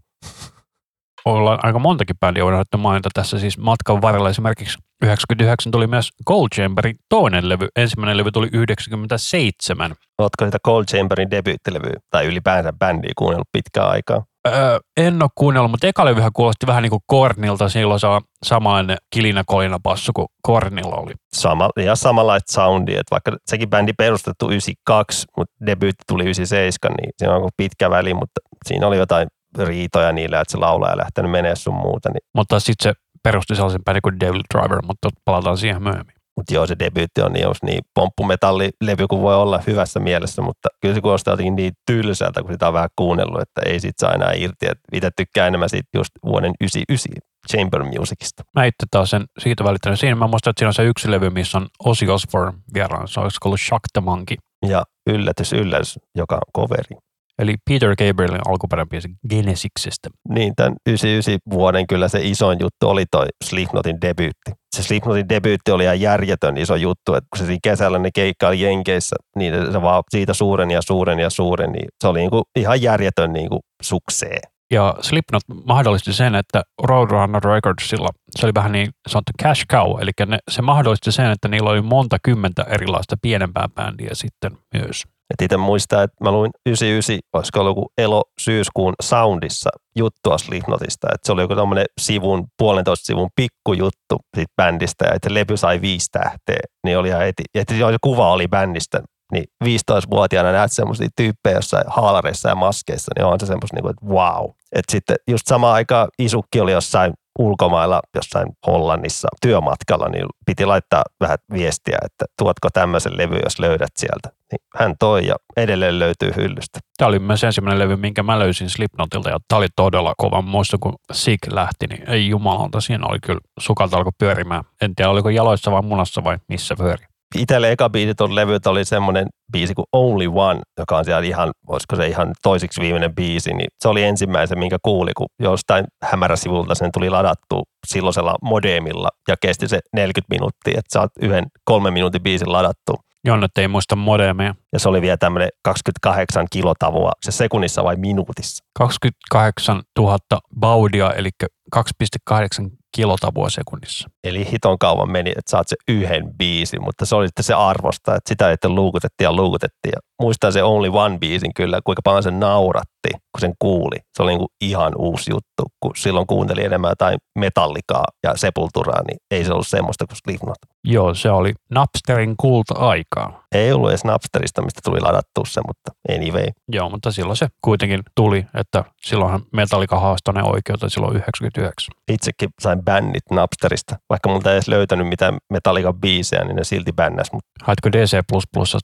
Ollaan aika montakin bändiä unohdettu mainita tässä siis matkan varrella. Esimerkiksi 99 tuli myös Cold Chamberin toinen levy. Ensimmäinen levy tuli 97. Ootko sitä Cold Chamberin debyyttilevyä tai ylipäänsä bändiä kuunnellut pitkään aikaa? Öö, en ole kuunnellut, mutta eka levyhän kuulosti vähän niin kuin Kornilta. Silloin se on samanlainen kilinä kolina bassu kuin Kornilla oli. Sama, ja samanlaista soundia, että vaikka sekin bändi perustettu 92, mutta debyytti tuli 97, niin siinä on pitkä väli, mutta siinä oli jotain riitoja niillä, että se laulaja lähtenyt menee sun muuta. Niin. Mutta sitten se perusti sellaisen bändin kuin Devil Driver, mutta palataan siihen myöhemmin. Mutta joo, se debyytti on niin, niin pomppumetallilevy kuin voi olla hyvässä mielessä, mutta kyllä se kuulostaa jotenkin niin tylsältä, kun sitä on vähän kuunnellut, että ei sit saa enää irti. Et itse tykkään enemmän siitä just vuoden 99 Chamber Musicista. Mä itse taas sen siitä välittänyt. Siinä mä muistan, että siinä on se yksi levy, missä on Ozzy Osbourne vieraan. Se olisi ollut Shock the Monkey. Ja yllätys, yllätys, joka on coveri. Eli Peter Gabrielin alkuperäinen biisi Genesisistä. Niin, tämän 99 vuoden kyllä se isoin juttu oli toi Slipknotin debyytti. Se Slipknotin debyytti oli ihan järjetön iso juttu, että kun se siinä kesällä ne keikkaili Jenkeissä, niin se vaan siitä suuren ja suuren ja suuren, niin se oli niinku ihan järjetön niinku suksee. Ja Slipknot mahdollisti sen, että Roadrunner Recordsilla se oli vähän niin sanottu cash cow, eli ne, se mahdollisti sen, että niillä oli monta kymmentä erilaista pienempää bändiä sitten myös. Et itse muistaa, että mä luin 99, olisiko ollut joku elo-syyskuun soundissa juttua Slipknotista, että se oli joku tämmöinen sivun, puolentoista sivun pikkujuttu siitä bändistä, ja että levy sai viisi tähteä, niin oli ihan heti, että kuva oli bändistä, niin 15-vuotiaana näet semmoisia tyyppejä jossain haalareissa ja maskeissa, niin on se semmoista, niin että wow. Että sitten just samaan aikaan Isukki oli jossain ulkomailla jossain Hollannissa työmatkalla, niin piti laittaa vähän viestiä, että tuotko tämmöisen levy, jos löydät sieltä. Niin hän toi ja edelleen löytyy hyllystä. Tämä oli myös ensimmäinen levy, minkä mä löysin Slipknotilta ja tämä oli todella kova. Muista kun Sig lähti, niin ei jumalauta, siinä oli kyllä sukalta alkoi pyörimään. En tiedä, oliko jaloissa vai munassa vai missä pyöri itselle eka biisiton levyt oli semmoinen biisi kuin Only One, joka on siellä ihan, olisiko se ihan toisiksi viimeinen biisi, niin se oli ensimmäisen, minkä kuuli, kun jostain hämäräsivulta sen tuli ladattu silloisella modemilla ja kesti se 40 minuuttia, että saat yhden kolmen minuutin biisin ladattu. Jonne ei muista modemeja. Ja se oli vielä tämmöinen 28 kilotavua, se sekunnissa vai minuutissa? 28 000 baudia, eli 2,8 kilotavua sekunnissa. Eli hiton kauan meni, että saat se yhden biisin, mutta se oli sitten se arvosta, että sitä että luukutettiin ja luukutettiin. Ja muistan se Only One biisin kyllä, kuinka paljon se nauratti, kun sen kuuli. Se oli niin kuin ihan uusi juttu, kun silloin kuunteli enemmän jotain metallikaa ja sepulturaa, niin ei se ollut semmoista kuin Slipknot. Joo, se oli Napsterin kulta-aikaa. Ei ollut edes Napsterista, mistä tuli ladattu se, mutta anyway. Joo, mutta silloin se kuitenkin tuli, että silloinhan Metallica haastoi ne oikeuteen silloin 99. Itsekin sain bännit Napsterista, vaikka multa ei edes löytänyt mitään Metallica biisejä, niin ne silti bännäs. Mutta Haitko DC++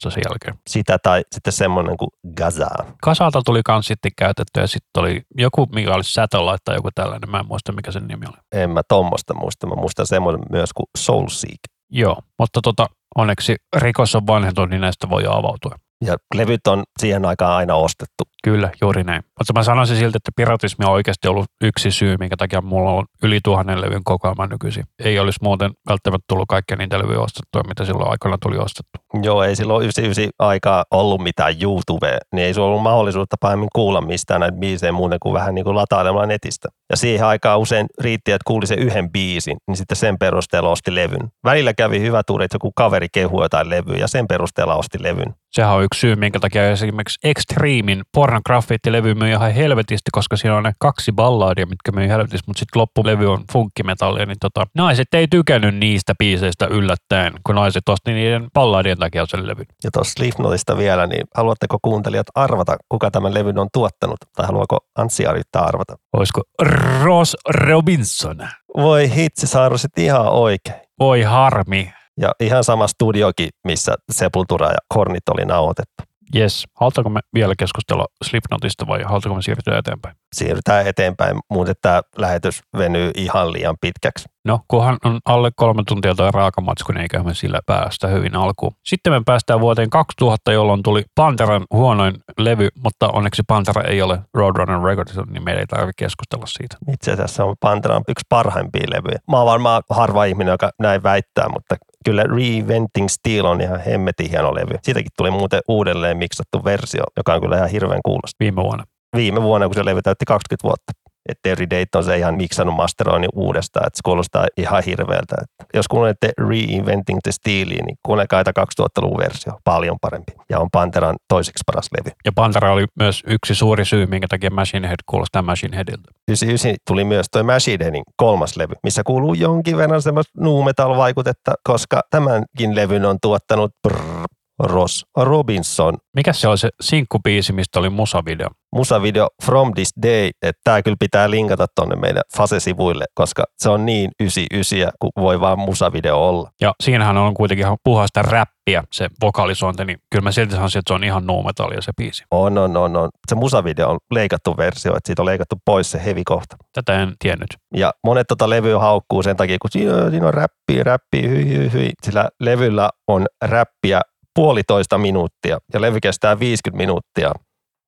sen jälkeen? Sitä tai sitten semmoinen kuin Gaza. Kasalta tuli kans sitten käytetty ja sitten oli joku, mikä oli Satellite tai joku tällainen, mä en muista mikä sen nimi oli. En mä tommosta muista, mä muistan semmoinen myös kuin Soulseek. Joo, mutta tota, onneksi rikos on vanhentunut, niin näistä voi avautua. Ja levyt on siihen aikaan aina ostettu. Kyllä, juuri näin. Mutta mä sanoisin silti, että piratismi on oikeasti ollut yksi syy, minkä takia mulla on yli tuhannen levyn kokoelma nykyisin. Ei olisi muuten välttämättä tullut kaikkia niitä levyjä ostettua, mitä silloin aikana tuli ostettu. Joo, ei silloin 99 aikaa ollut mitään YouTubea, niin ei se ollut mahdollisuutta pahemmin kuulla mistään näitä biisejä muuten kuin vähän niin kuin latailemalla netistä. Ja siihen aikaan usein riitti, että kuuli se yhden biisin, niin sitten sen perusteella osti levyn. Välillä kävi hyvä tuuri, että joku kaveri kehuu jotain levyä ja sen perusteella osti levyn. Sehän on yksi syy, minkä takia esimerkiksi Extremin Porn Graffiti-levy myy ihan helvetisti, koska siinä on ne kaksi balladia, mitkä myy helvetisti, mutta sitten loppulevy on funkkimetallia, niin tota, naiset ei tykännyt niistä biiseistä yllättäen, kun naiset osti niiden balladien takia sen levyn. Ja tuossa Slipknotista vielä, niin haluatteko kuuntelijat arvata, kuka tämän levyn on tuottanut? Tai haluaako Anssi yrittää arvata? Olisiko Ross Robinson? Voi hitsi, sä arvasit ihan oikein. Voi harmi. Ja ihan sama studiokin, missä Sepultura ja Kornit oli nauhoitettu. Yes. Halutaanko me vielä keskustella Slipknotista vai halutaanko me siirtyä eteenpäin? Siirrytään eteenpäin, mutta tämä lähetys venyy ihan liian pitkäksi. No, kunhan on alle kolme tuntia tai raakamatsku, niin eiköhän me sillä päästä hyvin alkuun. Sitten me päästään vuoteen 2000, jolloin tuli Panteran huonoin levy, mutta onneksi Pantera ei ole Roadrunner Records, niin meidän ei tarvitse keskustella siitä. Itse asiassa on Panteran yksi parhaimpia levyjä. Mä oon varmaan harva ihminen, joka näin väittää, mutta kyllä Reinventing Steel on ihan hemmetin hieno levy. Siitäkin tuli muuten uudelleen miksattu versio, joka on kyllä ihan hirveän kuulosta. Viime vuonna. Viime vuonna, kun se levy täytti 20 vuotta. Että Every Date on se ihan miksannut masteroinnin uudestaan, että se kuulostaa ihan hirveältä. Että jos kuuntelette Reinventing the Steelia, niin kuunnelkaa 2000-luvun versio, paljon parempi. Ja on Panteran toiseksi paras levy. Ja Pantera oli myös yksi suuri syy, minkä takia Machine Head kuulostaa Machine Headiltä. 99 tuli myös toi Machine Headin kolmas levy, missä kuuluu jonkin verran semmoista nu metal-vaikutetta, koska tämänkin levyn on tuottanut brrr, Ross Robinson. Mikä se oli se sinkkubiisi, mistä oli musavideo? Musavideo From This Day, että tämä kyllä pitää linkata tonne meidän Fase-sivuille, koska se on niin 99 kuin voi vaan musavideo olla. Ja siinähän on kuitenkin ihan puhasta räppiä se vokalisointi, niin kyllä mä silti sanoisin, että se on ihan nu metallia se biisi. On, on, on, on. Se musavideo on leikattu versio, että siitä on leikattu pois se heavy kohta. Tätä en tiennyt. Ja monet tota levyä haukkuu sen takia, kun siinä, siinä on räppiä, räppiä, hyi, hyi, hyi. Sillä levyllä on räppiä puolitoista minuuttia ja levy kestää 50 minuuttia.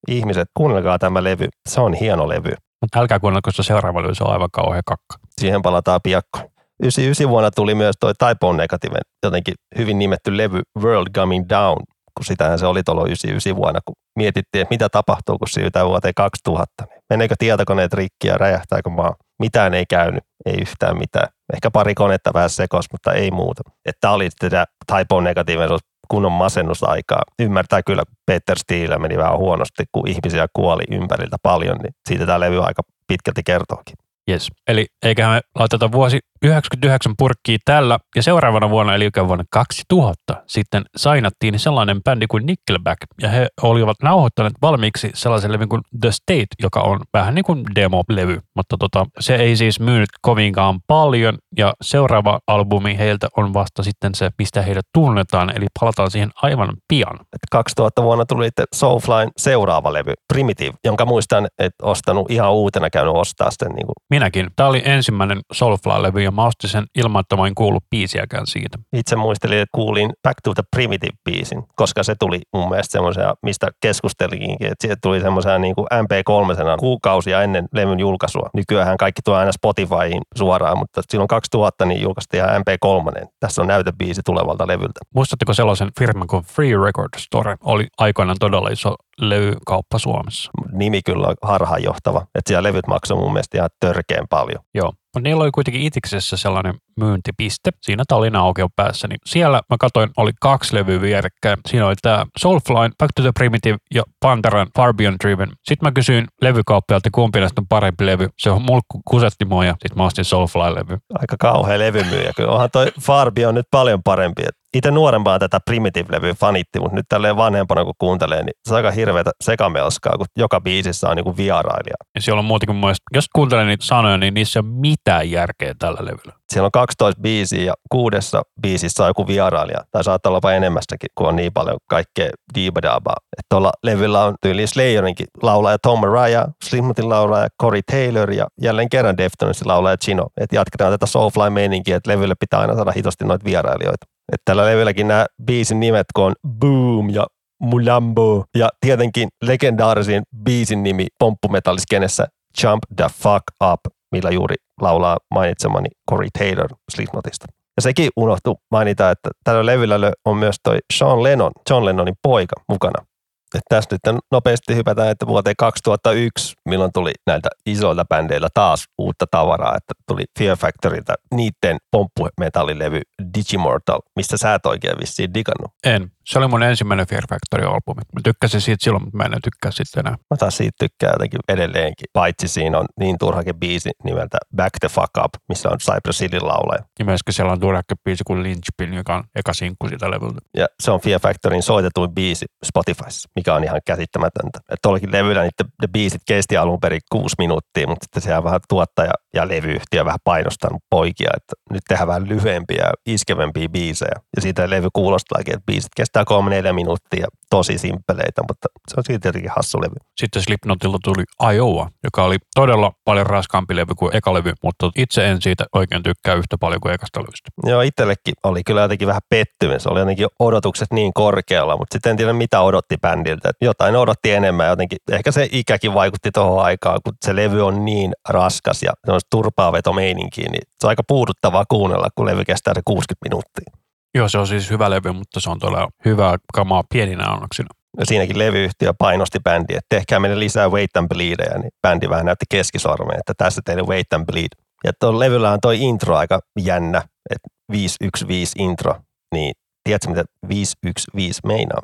Ihmiset, kuunnelkaa tämä levy. Se on hieno levy. Mutta älkää kuunnelko se seuraava levy, se on aivan kauhea kakka. Siihen palataan piakko. 99 vuonna tuli myös toi Type Negativen jotenkin hyvin nimetty levy World Coming Down, kun sitähän se oli tuolla 99 vuonna, kun mietittiin, että mitä tapahtuu, kun siirrytään vuoteen 2000. Niin meneekö tietokoneet rikki ja räjähtääkö maa? Mitään ei käynyt, ei yhtään mitään. Ehkä pari konetta vähän sekos, mutta ei muuta. Että oli tätä Type Negativen, se kunnon masennusaikaa. Ymmärtää kyllä, kun Peter Steele meni vähän huonosti, kun ihmisiä kuoli ympäriltä paljon, niin siitä tämä levy aika pitkälti kertookin. Yes. Eli eiköhän me laiteta vuosi 99 purkkiin tällä ja seuraavana vuonna, eli vuonna 2000, sitten sainattiin sellainen bändi kuin Nickelback ja he olivat nauhoittaneet valmiiksi sellaisen levyn kuin The State, joka on vähän niin kuin demo-levy, mutta tota, se ei siis myynyt kovinkaan paljon ja seuraava albumi heiltä on vasta sitten se, mistä heidät tunnetaan, eli palataan siihen aivan pian. Et 2000 vuonna tuli Soulflyn seuraava levy, Primitive, jonka muistan, että ostanut ihan uutena käynyt ostaa sen. Niin kuin. Minäkin. Tämä oli ensimmäinen Soulfly-levy ja mä ostin sen ilman, että mä en kuullut biisiäkään siitä. Itse muistelin, että kuulin Back to the Primitive-biisin, koska se tuli mun mielestä semmoisia, mistä keskustelinkin, että siitä tuli semmoisia niin kuin MP3 kuukausia ennen levyn julkaisua. Nykyään kaikki tuo aina Spotifyin suoraan, mutta silloin 2000 niin julkaistiin ihan MP3. Tässä on näytebiisi tulevalta levyltä. Muistatteko sellaisen firman kuin Free Record Store? Oli aikoinaan todella iso levykauppa Suomessa. Nimi kyllä on harhaanjohtava, että siellä levyt maksoi mun mielestä ihan törkeän paljon. Joo, mutta niillä oli kuitenkin itiksessä sellainen myyntipiste siinä Tallinnan aukio päässä, niin siellä mä katsoin, oli kaksi levyä vierekkäin. Siinä oli tämä Soulfly, Back to the Primitive ja Panteran Far Beyond Driven. Sitten mä kysyin levykauppialta, kumpi näistä on parempi levy. Se on mulkku kusetti mua ja sitten mä ostin Soulfly-levy. Aika kauhea levymyyjä. Kyllä onhan toi Farbi on nyt paljon parempi. Itse nuorempaa tätä Primitive-levyä fanitti, mutta nyt tälleen vanhempana kun kuuntelee, niin se on aika hirveätä sekamelskaa, kun joka biisissä on niin vierailija. Ja siellä on muutenkin mun mielestä, jos kuuntelee niitä sanoja, niin niissä ei ole mitään järkeä tällä levyllä. Siellä on 12 biisiä ja kuudessa biisissä on joku vierailija, tai saattaa olla jopa enemmästäkin, kun on niin paljon kaikkea diibadabaa. Että tuolla levyllä on tyyli Slayerinkin laulaja Tom Araya, Slipknotin laulaja Corey Taylor ja jälleen kerran Deftonesin laulaja Chino. Että jatketaan tätä Soulfly-meininkiä, että levylle pitää aina saada hitosti noita vierailijoita. Että tällä levylläkin nämä biisin nimet, kun on Boom ja Mulambo ja tietenkin legendaarisin biisin nimi pomppumetalliskenessä Jump the Fuck Up, millä juuri laulaa mainitsemani Corey Taylor Slipknotista. Ja sekin unohtu mainita, että tällä levyllä on myös toi Sean Lennon, John Lennonin poika mukana. Että tässä nyt nopeasti hypätään, että vuoteen 2001, milloin tuli näiltä isoilta bändeillä taas uutta tavaraa, että tuli Fear Factorylta niiden pomppumetallilevy Digimortal, mistä sä et oikein vissiin digannut. En. Se oli mun ensimmäinen Fear Factory-albumi. Mä tykkäsin siitä silloin, mutta mä en tykkää sitten enää. Mä taas siitä tykkää jotenkin edelleenkin. Paitsi siinä on niin turhakin biisi nimeltä Back the Fuck Up, missä on Cypress Hillin laulaja. Ja myöskin siellä on turhakin biisi kuin Lynchpin, joka on eka sinkku sitä levyltä. Ja se on Fear Factoryn soitetuin biisi Spotifyssa, mikä on ihan käsittämätöntä. Että tuollakin levyllä niiden ne biisit kesti alun perin kuusi minuuttia, mutta sitten siellä vähän tuottaja ja levyyhtiö vähän painostanut poikia, että nyt tehdään vähän lyhyempiä, iskevämpiä biisejä. Ja siitä levy kuulostaakin, että biisit kestää kolme neljä minuuttia tosi simppeleitä, mutta se on silti jotenkin hassu levy. Sitten Slipknotilta tuli Iowa, joka oli todella paljon raskaampi levy kuin eka levy, mutta itse en siitä oikein tykkää yhtä paljon kuin ekasta levystä. Joo, itsellekin oli kyllä jotenkin vähän pettymys. Se oli jotenkin odotukset niin korkealla, mutta sitten en tiedä mitä odotti bändiltä. Jotain odotti enemmän jotenkin. Ehkä se ikäkin vaikutti tuohon aikaan, kun se levy on niin raskas ja se on turpaaveto meininkiin, niin se on aika puuduttavaa kuunnella, kun levy kestää se 60 minuuttia. Joo, se on siis hyvä levy, mutta se on todella hyvää kamaa pieninä annoksina. Ja siinäkin levyyhtiö painosti bändiä, että tehkää meille lisää Wait and Bleedia, niin bändi vähän näytti keskisormeen, että tässä teille Wait and Bleed. Ja tuolla levyllä on toi intro aika jännä, että 515 intro, niin tiedätkö mitä 515 meinaa?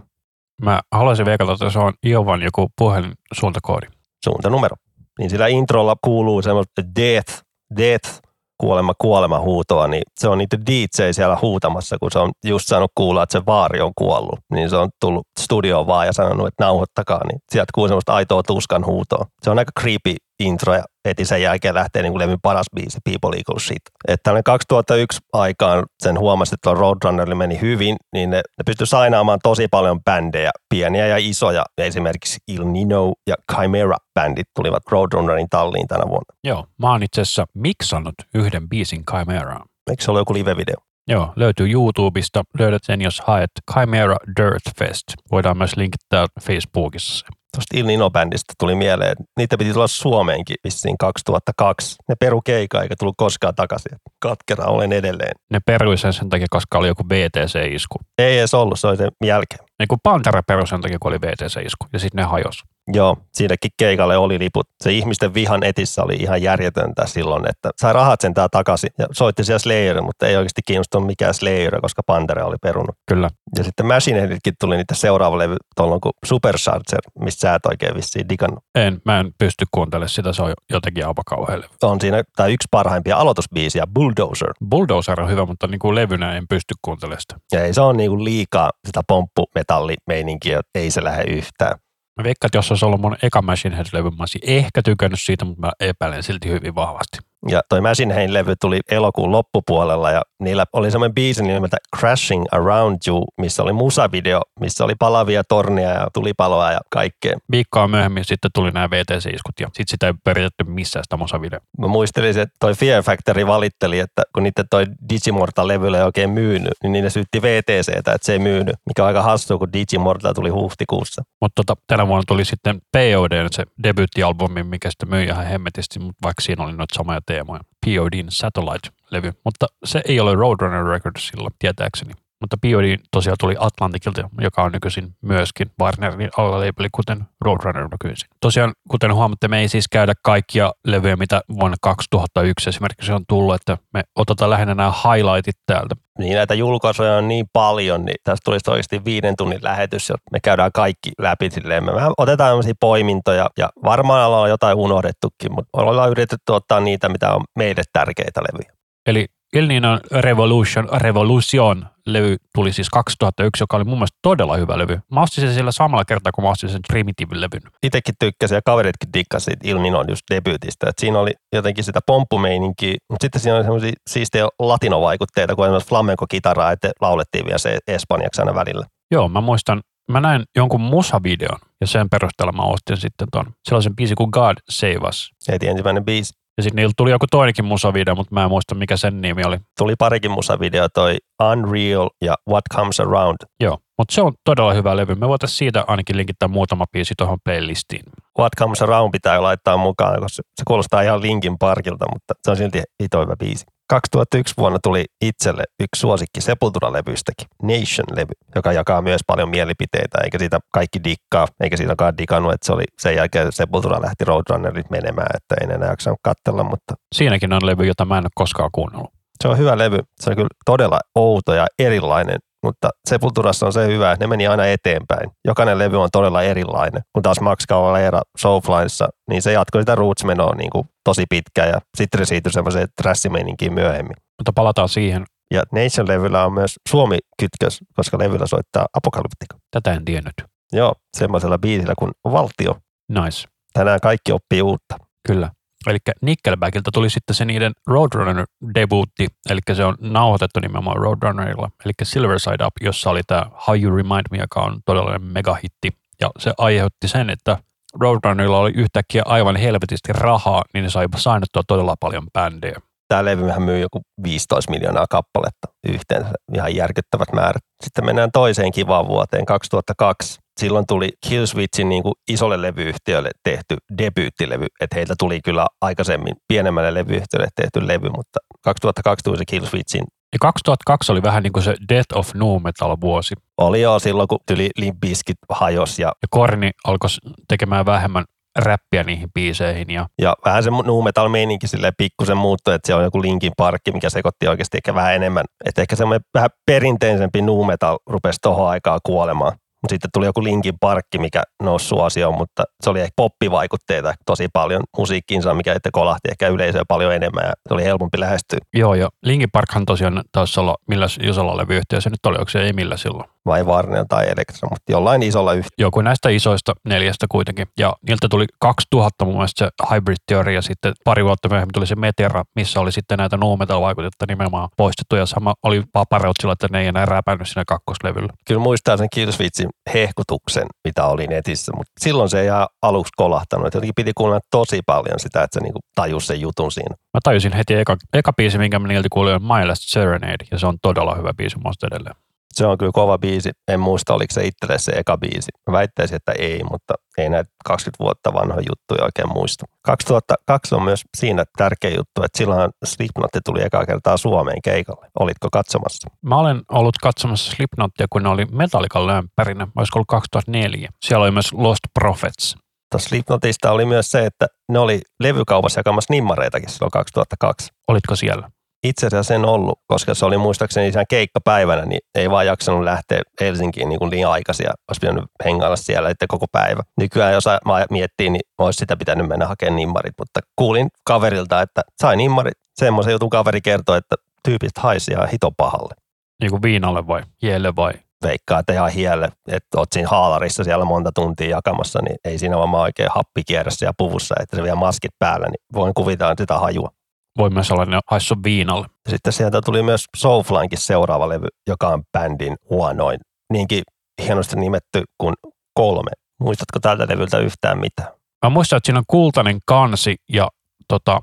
Mä haluaisin veikata, että se on Iovan joku puhelin suuntakoodi. Suuntanumero. Niin sillä introlla kuuluu semmoista death, death, kuolema, kuolema huutoa, niin se on niitä DJ siellä huutamassa, kun se on just saanut kuulla, että se vaari on kuollut. Niin se on tullut studioon vaan ja sanonut, että nauhoittakaa, niin sieltä kuuluu semmoista aitoa tuskan huutoa. Se on aika creepy intro ja heti sen jälkeen lähtee niin kuin levyn paras biisi, People Equal Shit. Että tällainen 2001 aikaan sen huomasi, että Roadrunnerille meni hyvin, niin ne, ne pystyi sainaamaan tosi paljon bändejä, pieniä ja isoja. Ja esimerkiksi Il Nino ja Chimera bändit tulivat Roadrunnerin talliin tänä vuonna. Joo, mä oon itse asiassa miksannut yhden biisin Chimeraan. Eikö se ole joku live-video? Joo, löytyy YouTubesta. Löydät sen, jos haet Chimera Dirt Fest. Voidaan myös linkittää Facebookissa se. Tuosta Il Nino-bändistä tuli mieleen, että niitä piti tulla Suomeenkin vissiin 2002. Ne peru keika eikä tullut koskaan takaisin. Katkera olen edelleen. Ne perui sen sen takia, koska oli joku VTC-isku. Ei edes ollut, se oli sen jälkeen. Niin kuin Pantera perui sen takia, kun oli VTC-isku. Ja sitten ne hajosi. Joo, siinäkin keikalle oli liput. Se ihmisten vihan etissä oli ihan järjetöntä silloin, että sai rahat sentään takaisin ja soitti siellä Slayer, mutta ei oikeasti kiinnostunut mikään Slayer, koska Pantera oli perunut. Kyllä. Ja sitten Machine Headitkin tuli niitä seuraava levy tuolloin kuin Supercharger, mistä sä et oikein vissiin digannut. En, mä en pysty kuuntelemaan sitä, se on jotenkin apakauheelle. On siinä tai yksi parhaimpia aloitusbiisiä, Bulldozer. Bulldozer on hyvä, mutta niin kuin levynä en pysty kuuntelemaan sitä. Ja ei se on niin kuin liikaa sitä pomppumetallimeininkiä, ei se lähde yhtään. Mä veikkaan, että jos olisi ollut mun eka Machine Head-levy, mä olisin ehkä tykännyt siitä, mutta mä epäilen silti hyvin vahvasti. Ja toi Machine Head levy tuli elokuun loppupuolella ja niillä oli semmoinen biisi nimeltä Crashing Around You, missä oli musavideo, missä oli palavia tornia ja tulipaloa ja kaikkea. Viikkoa myöhemmin sitten tuli nämä VTC-iskut ja sitten sitä ei peritetty missään sitä musavideo. Mä muistelin, että toi Fear Factory valitteli, että kun niiden toi Digimortal-levyllä ei oikein myynyt, niin ne syytti VTCtä, että se ei myynyt, mikä on aika hassua, kun Digimortal tuli huhtikuussa. Mutta tota, tänä vuonna tuli sitten POD, se debyyttialbumi, mikä sitten myi ihan hemmetisti, mutta vaikka siinä oli noita samoja teemoja. PODin Satellite-levy, mutta se ei ole Roadrunner Records silloin, tietääkseni. Mutta POD tosiaan tuli Atlantikilta, joka on nykyisin myöskin Warnerin alalabeli, kuten Roadrunner nykyisin. Tosiaan, kuten huomaatte, me ei siis käydä kaikkia levyjä, mitä vuonna 2001 esimerkiksi on tullut, että me otetaan lähinnä nämä highlightit täältä. Niin näitä julkaisuja on niin paljon, niin tästä tulisi oikeasti viiden tunnin lähetys, jotta me käydään kaikki läpi silleen. Me vähän otetaan tämmöisiä poimintoja ja varmaan ollaan jotain unohdettukin, mutta ollaan yritetty ottaa niitä, mitä on meille tärkeitä levyjä. Eli El Nino Revolution, Revolution levy tuli siis 2001, joka oli mun mielestä todella hyvä levy. Mä ostin sen sillä samalla kertaa, kun mä ostin sen Primitive-levyn. Itsekin tykkäsin ja kaveritkin dikkasivat Il Ninon just debyytistä. Et siinä oli jotenkin sitä pomppumeininkiä, mutta sitten siinä oli semmoisia siistejä latinovaikutteita, kun esimerkiksi flamenco-kitaraa, että laulettiin vielä se espanjaksi aina välillä. Joo, mä muistan, mä näin jonkun musavideon ja sen perusteella mä ostin sitten ton sellaisen biisin kuin God Save Us. Heti ensimmäinen biisi. Ja sitten niillä tuli joku toinenkin musavideo, mutta mä en muista mikä sen nimi oli. Tuli parikin musavideo, toi Unreal ja What Comes Around. Joo, mutta se on todella hyvä levy. Me voitaisiin siitä ainikin linkittää muutama biisi tuohon playlistiin. What Comes Around pitää laittaa mukaan, koska se kuulostaa ihan Linkin Parkilta, mutta se on silti hito hyvä biisi. 2001 vuonna tuli itselle yksi suosikki Sepultura-levystäkin, Nation-levy, joka jakaa myös paljon mielipiteitä, eikä siitä kaikki dikkaa, eikä siitäkaan dikannut, että se oli sen jälkeen Sepultura lähti Roadrunnerit menemään, että ei enää jaksanut katsella, mutta Siinäkin on levy, jota mä en ole koskaan kuunnellut. se on hyvä levy. Se on kyllä todella outo ja erilainen, mutta Sepulturassa on se hyvä, että ne meni aina eteenpäin. Jokainen levy on todella erilainen. Kun taas Max Cavalera Soulflyessa, niin se jatkoi sitä roots-menoa niin kuin tosi pitkään ja sitten siirtyi semmoiseen trassimeininkiin myöhemmin. Mutta palataan siihen. Ja Nation-levyllä on myös Suomi-kytkös, koska levyllä soittaa Apokalyptika. Tätä en tiennyt. Joo, semmoisella biisillä kuin Valtio. Nice. Tänään kaikki oppii uutta. Kyllä. Eli Nickelbackilta tuli sitten se niiden Roadrunner-debuutti, eli se on nauhoitettu nimenomaan Roadrunnerilla, eli Silver Side Up, jossa oli tämä How You Remind Me, joka on todella megahitti. Ja se aiheutti sen, että Roadrunnerilla oli yhtäkkiä aivan helvetisti rahaa, niin ne sai sainattua todella paljon bändejä. Tämä levyhän myy joku 15 miljoonaa kappaletta yhteensä, ihan järkyttävät määrät. Sitten mennään toiseen kivaan vuoteen, 2002. Silloin tuli Killswitchin niin kuin isolle levyyhtiölle tehty debyyttilevy, että heiltä tuli kyllä aikaisemmin pienemmälle levyyhtiölle tehty levy, mutta 2002 tuli se Killswitchin Ja 2002 oli vähän niin kuin se Death of Nu Metal vuosi. Oli jo silloin, kun tyli Limp Bizkit hajos ja, Ja Korni alkoi tekemään vähemmän räppiä niihin biiseihin ja ja vähän se nu metal meininki silleen pikkusen muuttui, että siellä on joku Linkin Parkki, mikä sekoitti oikeasti ehkä vähän enemmän. Että ehkä semmoinen vähän perinteisempi nu metal rupesi tohon aikaa kuolemaan. Mutta sitten tuli joku Linkin Parkki, mikä nousi suosioon, mutta se oli ehkä poppivaikutteita tosi paljon musiikkiinsa, mikä sitten kolahti ehkä yleisöä paljon enemmän ja se oli helpompi lähestyä. joo, ja Linkin Parkhan tosiaan taisi olla millä isolla levyyhtiö se nyt oli, onko se Emillä silloin? Vai Warner tai Elektra, mutta jollain isolla yhtiöllä. Joku näistä isoista neljästä kuitenkin. Ja niiltä tuli 2000 mun mielestä se Hybrid Theory ja sitten pari vuotta myöhemmin tuli se Metera, missä oli sitten näitä nu metal vaikutetta nimenomaan poistettu ja sama oli paparoutsilla, että ne ei enää räpännyt siinä kakkoslevyllä. Kyllä muistaa sen Killswitchin hehkutuksen, mitä oli netissä, mutta silloin se ei ihan aluksi kolahtanut. Jotenkin piti kuunnella tosi paljon sitä, että se niinku tajusi sen jutun siinä. Mä tajusin heti eka, eka biisi, minkä mä niiltä kuulin, on My Last Serenade, ja se on todella hyvä biisi muista edelleen. Se on kyllä kova biisi. En muista, oliko se itselle se eka biisi. Mä väittäisin, että ei, mutta ei näitä 20 vuotta vanhoja juttuja oikein muista. 2002 on myös siinä tärkeä juttu, että silloin Slipknot tuli ekaa kertaa Suomeen keikalle. Olitko katsomassa? Mä olen ollut katsomassa Slipknotia, kun ne oli Metallican lämpärinä, olisiko ollut 2004. Siellä oli myös Lost Prophets. Tuossa Slipknotista oli myös se, että ne oli levykaupassa jakamassa nimmareitakin silloin 2002. Olitko siellä? Itse asiassa en ollut, koska se oli muistaakseni siinä keikkapäivänä, niin ei vaan jaksanut lähteä Helsinkiin niin, kuin niin aikaisin ja olisi pitänyt hengailla siellä että koko päivä. Nykyään jos mä miettii, niin olisi sitä pitänyt mennä hakemaan nimmarit, mutta kuulin kaverilta, että sai nimmarit. Semmoisen jutun kaveri kertoi, että tyypit haisi ihan hito pahalle. Niin kuin viinalle vai jeelle vai? Veikkaa, että ihan hielle, että oot siinä haalarissa siellä monta tuntia jakamassa, niin ei siinä varmaan oikein happi kierrä siellä puvussa, että se vielä maskit päällä, niin voin kuvitella sitä hajua. Voi myös olla ne haissu viinalle. Sitten sieltä tuli myös Soulflankin seuraava levy, joka on bändin huonoin. Niinkin hienosti nimetty kuin kolme. Muistatko tältä levyltä yhtään mitään? Mä muistan, että siinä on kultainen kansi ja tota,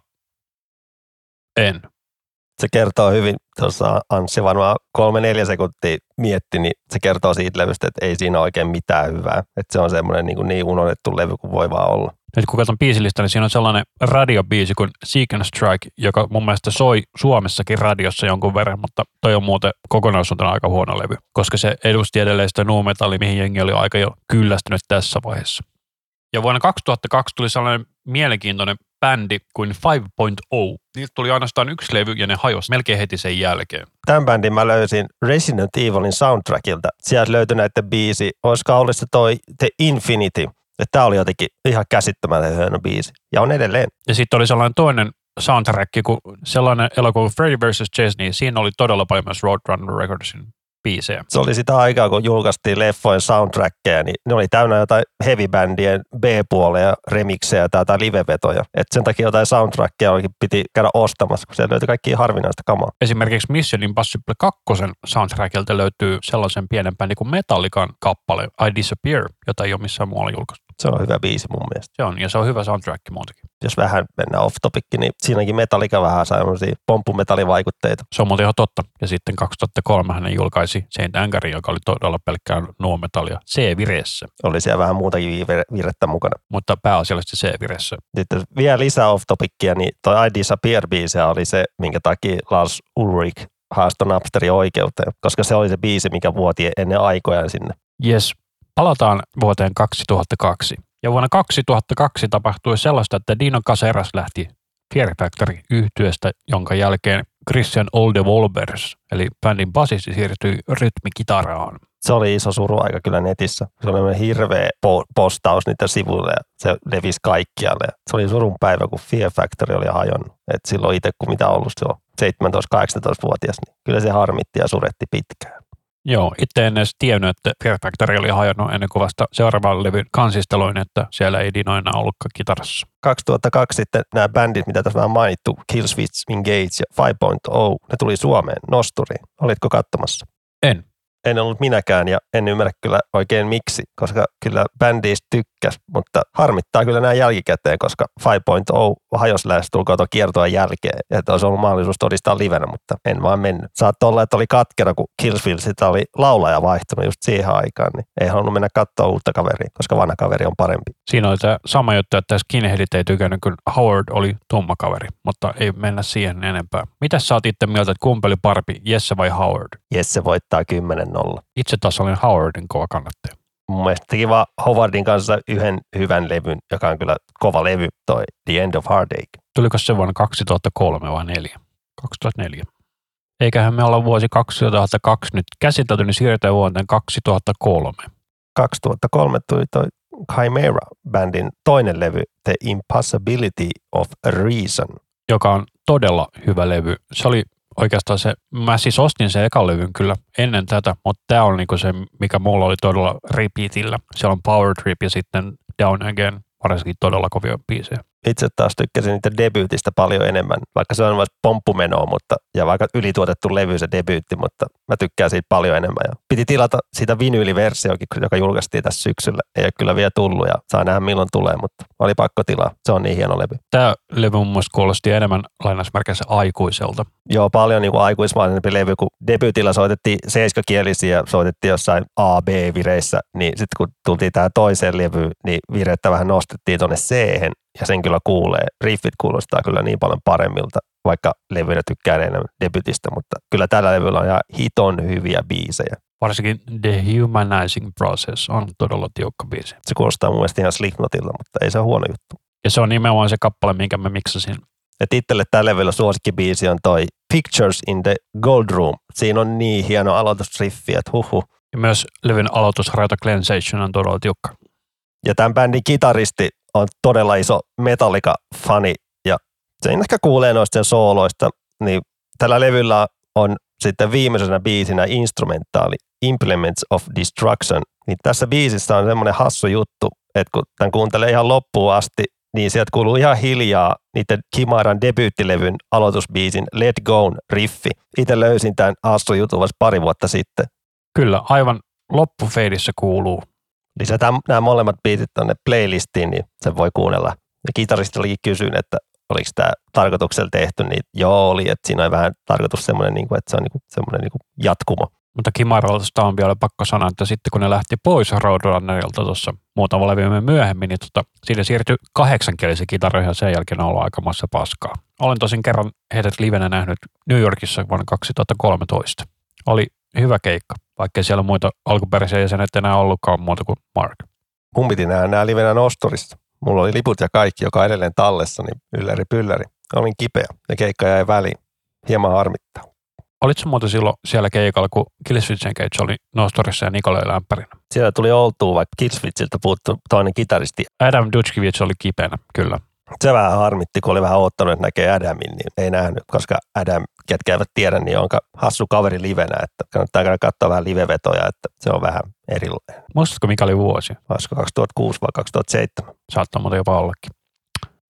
en. Se kertoo hyvin, tuossa Anssi varmaan kolme neljä sekuntia mietti, niin se kertoo siitä levystä, että ei siinä ole oikein mitään hyvää. Että se on semmoinen niin, kuin niin unohdettu levy kuin voi vaan olla. Nyt kun katson biisilistä, niin siinä on sellainen radiobiisi kuin Seek and Strike, joka mun mielestä soi Suomessakin radiossa jonkun verran, mutta toi on muuten kokonaisuutena aika huono levy, koska se edusti edelleen sitä nu mihin jengi oli aika jo kyllästynyt tässä vaiheessa. Ja vuonna 2002 tuli sellainen mielenkiintoinen bändi kuin 5.0. Niiltä tuli ainoastaan yksi levy ja ne hajosi melkein heti sen jälkeen. Tämän bändin mä löysin Resident Evilin soundtrackilta. Sieltä löytyi näiden biisi. Olisiko ollut se toi The Infinity. Tämä oli jotenkin ihan käsittämätön hieno biisi. Ja on edelleen. Ja sitten oli sellainen toinen soundtrack, kun sellainen elokuva Freddy vs. Jason, niin siinä oli todella paljon myös Roadrunner Recordsin biisejä. Se oli sitä aikaa, kun julkaistiin leffojen soundtrackeja, niin ne oli täynnä jotain heavy-bändien B-puoleja, remiksejä tai jotain livevetoja. Et sen takia jotain soundtrackeja olikin piti käydä ostamassa, kun siellä löytyi kaikki harvinaista kamaa. Esimerkiksi Mission Impossible 2 soundtrackilta löytyy sellaisen pienen bändin kuin Metallican kappale I Disappear, jota ei ole missään muualla julkaistu. Se on hyvä biisi mun mielestä. Se on, ja se on hyvä soundtrack muutenkin. Jos vähän mennään off topic, niin siinäkin Metallica vähän sai pomppumetallivaikutteita. Se on muuten ihan totta. Ja sitten 2003 hän julkaisi Saint Angerin, joka oli todella pelkkää nuometallia C-vireessä, Oli siellä vähän muutakin virettä mukana. mutta pääasiallisesti C-vireessä. Sitten vielä lisää off topicia, niin toi I Disappear biisi oli se, minkä takia Lars Ulrich haastoi Napsterin oikeuteen, koska se oli se biisi, mikä vuoti ennen aikojaan sinne. Yes, palataan vuoteen 2002. Ja vuonna 2002 tapahtui sellaista, että Dino Caseras lähti Fear Factory yhtyeestä, jonka jälkeen Christian Olde Wolbers, eli bändin basisti, siirtyi rytmikitaraan. Se oli iso suruaika kyllä netissä. Se oli hirveä po- postaus niitä sivuille ja se levisi kaikkialle. Se oli surun päivä, kun Fear Factory oli hajonnut. Et silloin itse, kun mitä ollut silloin 17-18-vuotias, niin kyllä se harmitti ja suretti pitkään. Joo, itse en edes tiennyt, että Fear Factory oli hajonnut ennen kuin vasta seuraavan levyn kansisteluin, että siellä ei Dino enää ollutkaan kitarassa. 2002 sitten nämä bändit, mitä tässä vähän mainittu, Killswitch, Engage ja 5.0, ne tuli Suomeen nosturiin. Olitko katsomassa? En. En ollut minäkään ja en ymmärrä kyllä oikein miksi, koska kyllä bändiistä tykkäs, mutta harmittaa kyllä nämä jälkikäteen, koska 5.0 hajos lähestulkoon tuon kiertoa jälkeen, että olisi ollut mahdollisuus todistaa livenä, mutta en vaan mennyt. Saattoi olla, että oli katkera, kun Killsfield sitä oli laulaja vaihtunut just siihen aikaan, niin ei halunnut mennä katsoa uutta kaveria, koska vanha kaveri on parempi. Siinä oli tämä sama juttu, että skinheadit ei tykännyt, kun Howard oli tumma kaveri, mutta ei mennä siihen enempää. Mitä sä oot itse mieltä, että kumpi oli parempi, Jesse vai Howard? Jesse voittaa 10-0. Itse taas olin Howardin kova kannattaja. Mun mielestä teki vaan Howardin kanssa yhden hyvän levyn, joka on kyllä kova levy, toi The End of Heartache. Tuliko se vuonna 2003 vai 4? 2004. Eiköhän me olla vuosi 2002 nyt käsitelty, niin siirrytään vuoteen 2003. 2003 tuli toi Chimera-bändin toinen levy, The Impossibility of Reason. joka on todella hyvä levy. Se oli oikeastaan se, mä siis ostin sen ekan levyn kyllä ennen tätä, mutta tämä on niinku se, mikä mulla oli todella repeatillä. Siellä on Power Trip ja sitten Down Again, varsinkin todella kovia biisejä. Itse taas tykkäsin niitä debyytistä paljon enemmän, vaikka se on vasta pomppumenoa, mutta, ja vaikka ylituotettu levy se debyytti, mutta mä tykkään siitä paljon enemmän. Ja piti tilata sitä vinyyliversiokin, joka julkaistiin tässä syksyllä. Ei ole kyllä vielä tullut ja saa nähdä milloin tulee, mutta oli pakko tilaa. Se on niin hieno levy. Tämä levy mun mielestä kuulosti enemmän lainausmerkeissä aikuiselta. Joo, paljon niin aikuismaisempi levy, kun debyytillä soitettiin seiskakielisiä ja soitettiin jossain A-B-vireissä, niin sitten kun tultiin tähän toiseen levyyn, niin virettä vähän nostettiin tuonne c ja sen kyllä kuulee. Riffit kuulostaa kyllä niin paljon paremmilta, vaikka levynä tykkään enemmän debytistä, mutta kyllä tällä levyllä on ihan hiton hyviä biisejä. Varsinkin The Humanizing Process on todella tiukka biisi. Se kuulostaa mun mielestä ihan Slipknotilta, mutta ei se ole huono juttu. Ja se on nimenomaan se kappale, minkä mä miksasin. Et itselle tällä levyllä suosikkibiisi on toi Pictures in the Gold Room. Siinä on niin hieno aloitusriffi, että huhu. Ja myös levyn aloitusraita Cleansation on todella tiukka. Ja tämän bändin kitaristi on todella iso Metallica-fani ja sen ehkä kuulee noista sooloista, niin tällä levyllä on sitten viimeisenä biisinä instrumentaali Implements of Destruction. Niin tässä biisissä on semmoinen hassu juttu, että kun tämän kuuntelee ihan loppuun asti, niin sieltä kuuluu ihan hiljaa niiden Kimaran debyyttilevyn aloitusbiisin Let Go riffi. Itse löysin tämän hassu jutun pari vuotta sitten. Kyllä, aivan loppufeidissä kuuluu. Lisätään nämä molemmat biisit tuonne playlistiin, niin sen voi kuunnella. Ja kitaristi olikin kysyin, että oliko tämä tarkoituksella tehty, niin joo oli, että siinä on vähän tarkoitus semmoinen, niin kuin, että se on niin kuin, semmoinen niin kuin jatkumo. Mutta Kimaralta on vielä pakko sanoa, että sitten kun ne lähti pois Roadrunnerilta tuossa muutama levy myöhemmin, niin tota, siitä siirtyi kahdeksankielisiä kitaroihin ja sen jälkeen on ollut aikamoissa paskaa. Olen tosin kerran heidät livenä nähnyt New Yorkissa vuonna 2013. Oli hyvä keikka, vaikkei siellä muita alkuperäisiä jäsenet enää ollutkaan muuta kuin Mark. Mun piti nähdä nämä livenä Nostorissa. Mulla oli liput ja kaikki, joka edelleen tallessa, niin ylläri pylläri. Olin kipeä ja keikka jäi väliin. Hieman harmittaa. Olitko muuten silloin siellä keikalla, kun Killswitch Engage oli Nostorissa ja Nikolai lämpärinä? Siellä tuli oltua, vaikka Killswitchiltä puuttu toinen kitaristi. Adam Dutchkiewicz oli kipeänä, kyllä. Se vähän harmitti, kun oli vähän odottanut, että näkee Adamin, niin ei nähnyt, koska Adam, ketkä eivät tiedä, niin onka hassu kaveri livenä, että kannattaa käydä katsoa vähän livevetoja, että se on vähän erilainen. Muistatko, mikä oli vuosi? Olisiko 2006 vai 2007? Saattaa muuten jopa ollakin.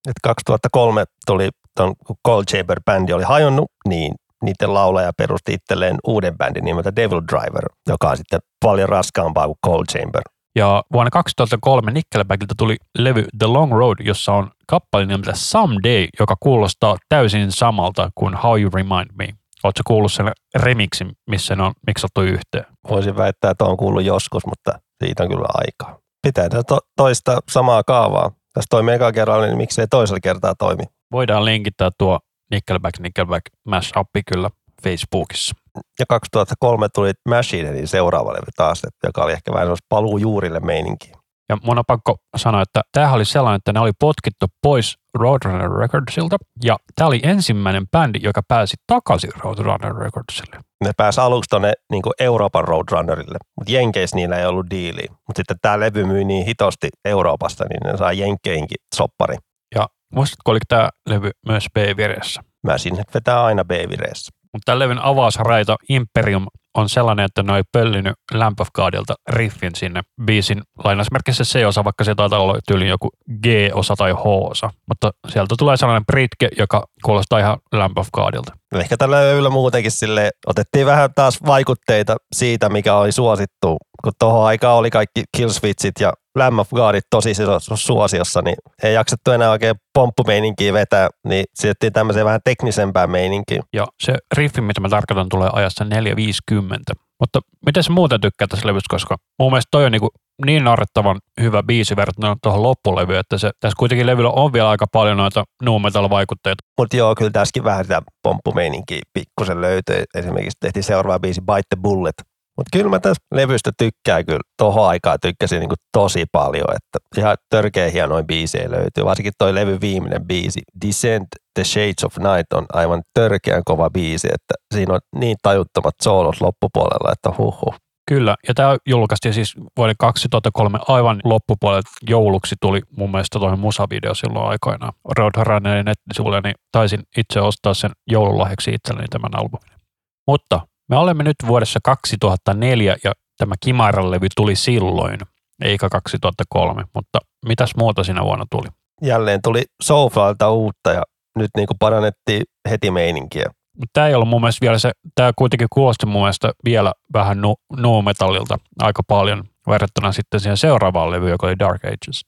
Et 2003 tuli, ton, kun Cold Chamber-bändi oli hajonnut, niin niiden laulaja perusti itselleen uuden bändin nimeltä Devil Driver, joka on sitten paljon raskaampaa kuin Cold Chamber. Ja vuonna 2003 Nickelbackilta tuli levy The Long Road, jossa on kappale nimeltä Someday, joka kuulostaa täysin samalta kuin How You Remind Me. Oletko kuullut sen remixin, missä ne on miksattu yhteen? Voisin väittää, että on kuullut joskus, mutta siitä on kyllä aikaa. Pitää to- toista samaa kaavaa. Jos toimii eka kerralla, niin miksei toisella kertaa toimi. Voidaan linkittää tuo Nickelback Nickelback mashup kyllä Facebookissa. Ja 2003 tuli Machine Headin seuraava levy taas, joka oli ehkä vähän paluu juurille meininkiin. Ja mun on pakko sanoa, että tämähän oli sellainen, että ne oli potkittu pois Roadrunner Recordsilta. Ja tämä oli ensimmäinen bändi, joka pääsi takaisin Roadrunner Recordsille. Ne pääsi aluksi tuonne niin Euroopan Roadrunnerille, mutta Jenkeissä niillä ei ollut diiliä. Mutta sitten tämä levy myi niin hitosti Euroopasta, niin ne saa Jenkeinkin soppari. Ja muistatko, oliko tämä levy myös B-vireessä? Mä sinne vetää aina B-vireessä. Mutta tämän levyn avausraita Imperium on sellainen, että ne oli pöllinyt Lamp of Godilta riffin sinne biisin lainausmerkissä C-osa, vaikka se taitaa olla tyyli joku G-osa tai H-osa. Mutta sieltä tulee sellainen britke, joka kuulostaa ihan Lamp of Godilta. No ehkä tällä levyllä muutenkin sille otettiin vähän taas vaikutteita siitä, mikä oli suosittu. Kun tuohon aikaan oli kaikki Killswitchit ja Lamb of Godit tosi suosiossa, niin ei jaksettu enää oikein pomppumeininkiä vetää, niin siirryttiin tämmöiseen vähän teknisempään meininkiin. Ja se riffi, mitä mä tarkoitan, tulee ajassa 450. Mutta miten sä muuten tykkää tässä levystä, koska mun mielestä toi on niin, niin narrettavan hyvä biisi verrattuna tuohon loppulevyyn, että se, tässä kuitenkin levyllä on vielä aika paljon noita nu vaikutteita Mutta joo, kyllä tässäkin vähän sitä pomppumeininkiä pikkusen löytyy. Esimerkiksi tehtiin seuraava biisi Bite the Bullet, mutta kyllä mä tästä levystä tykkään kyllä. Tohon aikaa tykkäsin niin tosi paljon, että ihan törkeä hienoja biisejä löytyy. Varsinkin toi levy viimeinen biisi, Descent the Shades of Night on aivan törkeän kova biisi, että siinä on niin tajuttomat soolot loppupuolella, että huhu. Kyllä, ja tämä julkaistiin siis vuoden 2003 aivan loppupuolella jouluksi tuli mun mielestä toinen musavideo silloin aikoinaan Roadrunnerin nettisivuille, niin taisin itse ostaa sen joululahjaksi itselleni tämän albumin. Mutta me olemme nyt vuodessa 2004 ja tämä Kimaran levy tuli silloin, eikä 2003, mutta mitäs muuta siinä vuonna tuli? Jälleen tuli Soulflyilta uutta ja nyt niin kuin parannettiin heti meininkiä. Tämä ei ollut mun mielestä vielä se, tämä kuitenkin kuulosti mun mielestä vielä vähän nu, nu metallilta aika paljon verrattuna sitten siihen seuraavaan levyyn, joka oli Dark Ages.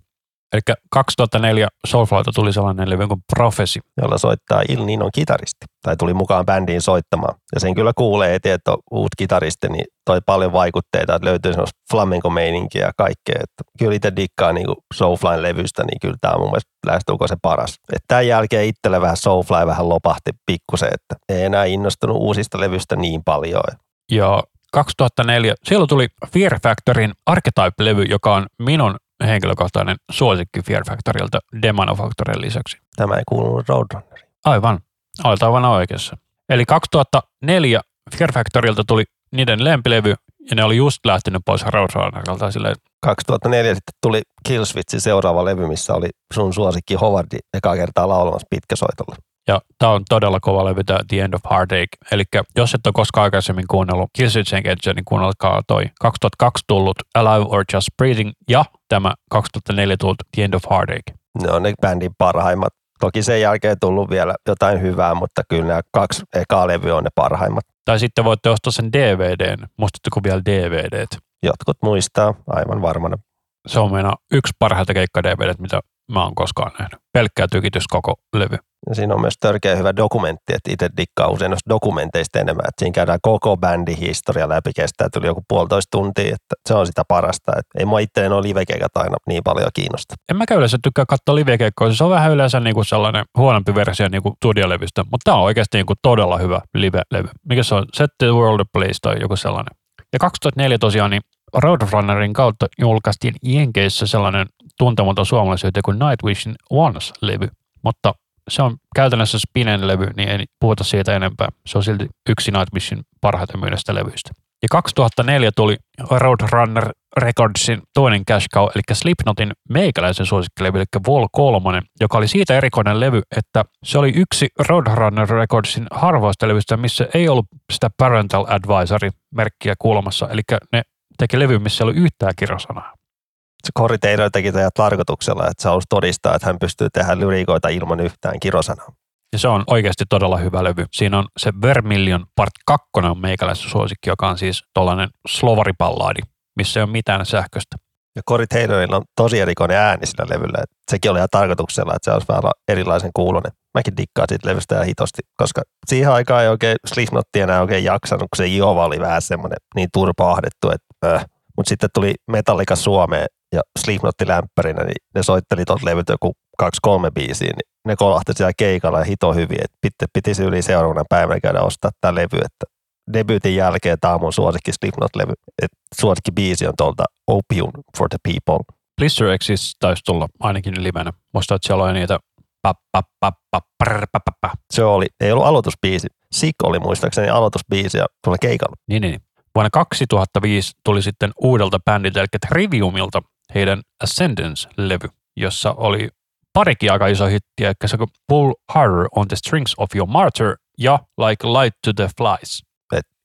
Eli 2004 Soulflyta tuli sellainen levy kuin Prophecy. Jolla soittaa Il Ninon kitaristi. Tai tuli mukaan bändiin soittamaan. Ja sen kyllä kuulee heti, että on uut kitaristi, niin toi paljon vaikutteita, että löytyy semmoista flamenco-meininkiä ja kaikkea. Että kyllä itse dikkaa niin Soulflyn levystä, niin kyllä tämä on mun mielestä lähestulkoon se paras. Et tämän jälkeen itselle vähän Soulfly vähän lopahti pikkusen, että ei enää innostunut uusista levystä niin paljon. Ja 2004, siellä tuli Fear Factorin Archetype-levy, joka on minun henkilökohtainen suosikki Fear Factorilta Demanofactorin lisäksi. Tämä ei kuulunut Roadrunneriin. Aivan, olet aivan oikeassa. Eli 2004 Fear Factorilta tuli niiden lempilevy, ja ne oli just lähtenyt pois Roadrunnerilta. Silleen. 2004 sitten tuli Killswitchin seuraava levy, missä oli sun suosikki Howardi eka kertaa laulamassa pitkäsoitolla. Ja tämä on todella kova levy, tämä The End of Heartache. Eli jos et ole koskaan aikaisemmin kuunnellut Killswitch Engage, niin kuunnelkaa toi 2002 tullut Alive or Just Breathing ja tämä 2004 tullut The End of Heartache. Ne on ne bändin parhaimmat. Toki sen jälkeen tullut vielä jotain hyvää, mutta kyllä nämä kaksi ekaa levyä on ne parhaimmat. Tai sitten voitte ostaa sen DVDn. Muistatteko vielä DVDt? Jotkut muistaa, aivan varmana. Se on meidän yksi parhaita keikka DVDt, mitä mä oon koskaan nähnyt. Pelkkää tykitys koko levy. Siinä on myös törkeä hyvä dokumentti, että itse dikkaa usein noista dokumenteista enemmän. Että siinä käydään koko bändin historia läpi, kestää tuli joku puolitoista tuntia, että se on sitä parasta. Että ei mua itselleen ole livekeikat aina niin paljon kiinnosta. En mä yleensä tykkää katsoa livekeikkoja, se on vähän yleensä niinku sellainen huonompi versio niinku studiolevystä, mutta tämä on oikeasti niinku todella hyvä live-levy. Mikä se on? Set the World Place tai joku sellainen. Ja 2004 tosiaan niin Roadrunnerin kautta julkaistiin Jenkeissä sellainen tuntematon suomalaisyhtiö kuin Nightwishin Once-levy, mutta se on käytännössä Spinen levy, niin ei puhuta siitä enempää. Se on silti yksi Nightwishin parhaiten myynnistä levyistä. Ja 2004 tuli Roadrunner Recordsin toinen cash cow, eli Slipknotin meikäläisen suosikkilevy, eli Vol 3, joka oli siitä erikoinen levy, että se oli yksi Roadrunner Recordsin harvoista levyistä, missä ei ollut sitä Parental Advisory-merkkiä kuulemassa, eli ne teki levy, missä ei ollut yhtään kirjosanaa se Cory Taylor teki tätä tarkoituksella, että se halusi todistaa, että hän pystyy tehdä lyrikoita ilman yhtään kirosanaa. Ja se on oikeasti todella hyvä levy. Siinä on se Vermilion Part 2 on meikäläisen suosikki, joka on siis tollainen slovaripalladi, missä ei ole mitään sähköstä. Ja Cory Taylorilla on tosi erikoinen ääni sillä levyllä. Että sekin oli ihan tarkoituksella, että se olisi vähän erilaisen kuulonen. Mäkin dikkaan siitä levystä ja hitosti, koska siihen aikaan ei oikein Slipknotti enää oikein jaksanut, kun se Iova oli vähän semmoinen niin turpaahdettu, että äh. Mutta sitten tuli Metallica Suomeen ja Slipknotti lämpärinä, niin ne soitteli tuolta levyt joku kaksi-kolme biisiä, niin ne kolahti siellä keikalla ja hito hyvin, että piti, pitisi yli seuraavana päivänä käydä ostaa tämä levy, että debyytin jälkeen tämä on mun suosikki Slipknot-levy, että suosikki biisi on tuolta Opium for the People. Blister X's taisi tulla ainakin livenä. Muista, että siellä oli niitä se oli, ei ollut aloitusbiisi. Sick oli muistaakseni aloitusbiisi ja tuolla keikalla. Niin, niin. Vuonna 2005 tuli sitten uudelta bändiltä, eli Triviumilta, heidän Ascendance-levy, jossa oli parikin aika iso hittiä, eli Pull Harder on the Strings of Your Martyr ja Like Light to the Flies.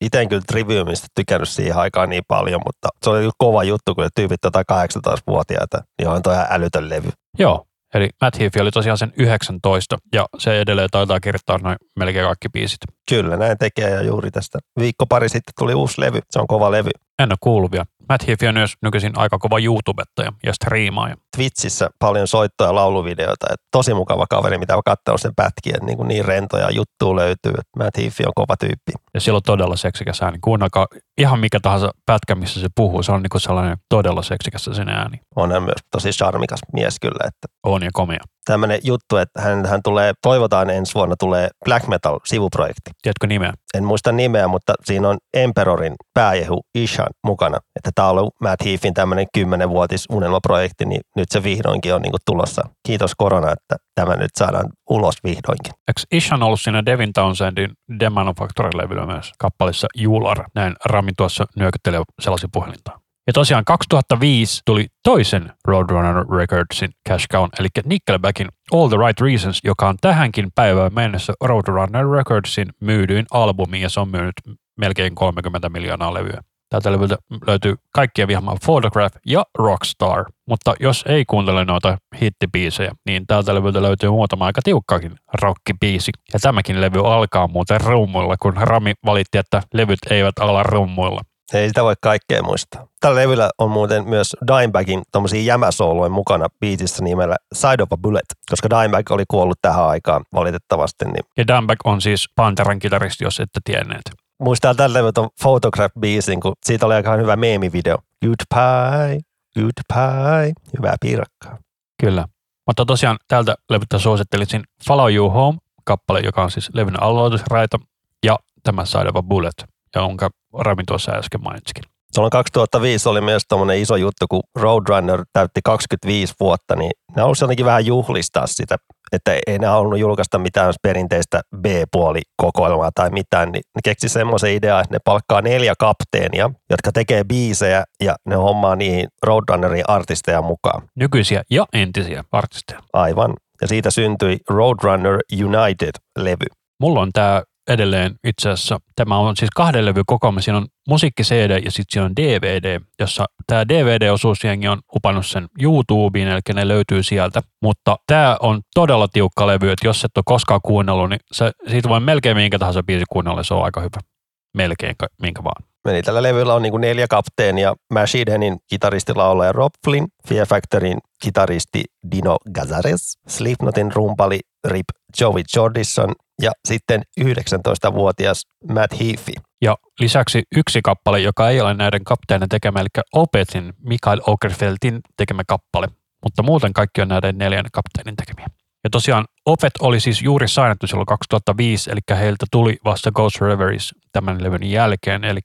Itse en kyllä Triviumista tykännyt siihen aikaan niin paljon, mutta se oli kova juttu, kun ne tyypit tota 18-vuotiaita, niin on toi älytön levy. Joo, Eli Matt Heafy oli tosiaan sen 19 ja se edelleen taitaa kirjoittaa noin melkein kaikki biisit. Kyllä, näin tekee ja juuri tästä viikko pari sitten tuli uusi levy. Se on kova levy. En ole kuullut vielä. Matt Heafy on myös nykyisin aika kova YouTubettaja ja striimaaja. Twitchissä paljon soittoja ja lauluvideoita. Et tosi mukava kaveri, mitä on katsonut sen pätkiä. Niin, kuin niin rentoja juttuja löytyy. Et Matt Heafy on kova tyyppi. Ja sillä on todella seksikäs ääni. Kuunnelkaa ihan mikä tahansa pätkä, missä se puhuu. Se on niin kuin sellainen todella seksikäs sen ääni. On hän myös tosi charmikas mies kyllä. Että On ja komea. Tämmöinen juttu, että hän, hän tulee, toivotaan ensi vuonna tulee Black Metal sivuprojekti. Tiedätkö nimeä? En muista nimeä, mutta siinä on Emperorin pääjehu Ishan mukana. Että tämä on ollut Matt Heafin tämmöinen kymmenenvuotis unelmaprojekti, niin nyt se vihdoinkin on niinku tulossa. Kiitos korona, että tämä nyt saadaan ulos vihdoinkin. Eikö Ishan ollut siinä Devin Townsendin The Manufacturer-levyllä myös kappalissa Jular? Näin Rami tuossa nyökyttelee sellaisia puhelintaan. Ja tosiaan 2005 tuli toisen Roadrunner Recordsin cash cow, eli Nickelbackin All the Right Reasons, joka on tähänkin päivään mennessä Roadrunner Recordsin myydyin albumi, ja se on myynyt melkein 30 miljoonaa levyä. Tältä levyltä löytyy kaikkien vihama Photograph ja Rockstar, mutta jos ei kuuntele noita hittibiisejä, niin tältä levyltä löytyy muutama aika tiukkaakin rockibiisi. Ja tämäkin levy alkaa muuten rummuilla, kun Rami valitti, että levyt eivät ala rummuilla. Ei sitä voi kaikkea muistaa. Tällä levyllä on muuten myös Dimebagin tommosia jämäsooloja mukana biisissä nimellä Side of a Bullet, koska Dimebag oli kuollut tähän aikaan valitettavasti. Niin Ja Dimebag on siis Panteran kitaristi, jos ette tienneet. muistaa tällä levyllä ton Photograph-biisin, kun siitä oli aika hyvä meemivideo. Good pie, good pie, hyvää piirakkaa. Kyllä. Mutta tosiaan tältä levyltä suosittelisin Follow You Home, kappale, joka on siis levyn aloitusraita, ja tämä Side of a Bullet, jonka Rami tuossa äsken mainitsikin. Silloin 2005 oli myös tommonen iso juttu, kun Roadrunner täytti 25 vuotta, niin ne halusi jotenkin vähän juhlistaa sitä, että ei enää halunnut julkaista mitään perinteistä B-puolikokoelmaa tai mitään, niin ne keksi semmoisen idean, että ne palkkaa neljä kapteenia, jotka tekee biisejä ja ne hommaa niihin Roadrunnerin artisteja mukaan. Nykyisiä ja entisiä artisteja. Aivan. Ja siitä syntyi Roadrunner United-levy. Mulla on tämä edelleen itse asiassa, tämä on siis kahden levy kokoelma, siinä on musiikki CD ja sitten siinä on DVD, jossa tämä DVD-osuus jengi on upannut sen YouTubeen, eli ne löytyy sieltä. Mutta tämä on todella tiukka levy, että jos et ole koskaan kuunnellut, niin se, siitä voi melkein minkä tahansa biisi kuunnella, se on aika hyvä. Melkein minkä vaan. Eli tällä levyllä on niin neljä kapteenia. Machine kitaristi laulaja Rob Flynn, Fear Factorin kitaristi Dino Gazares, Slipknotin rumpali Rip Joey Jordison ja sitten 19-vuotias Matt Heafy. Ja lisäksi yksi kappale, joka ei ole näiden kapteenien tekemä, eli Opetin Mikael Okerfeltin tekemä kappale, mutta muuten kaikki on näiden neljän kapteenin tekemiä. Ja tosiaan Opet oli siis juuri sainattu silloin 2005, eli heiltä tuli vasta Ghost Reveries tämän levyn jälkeen, eli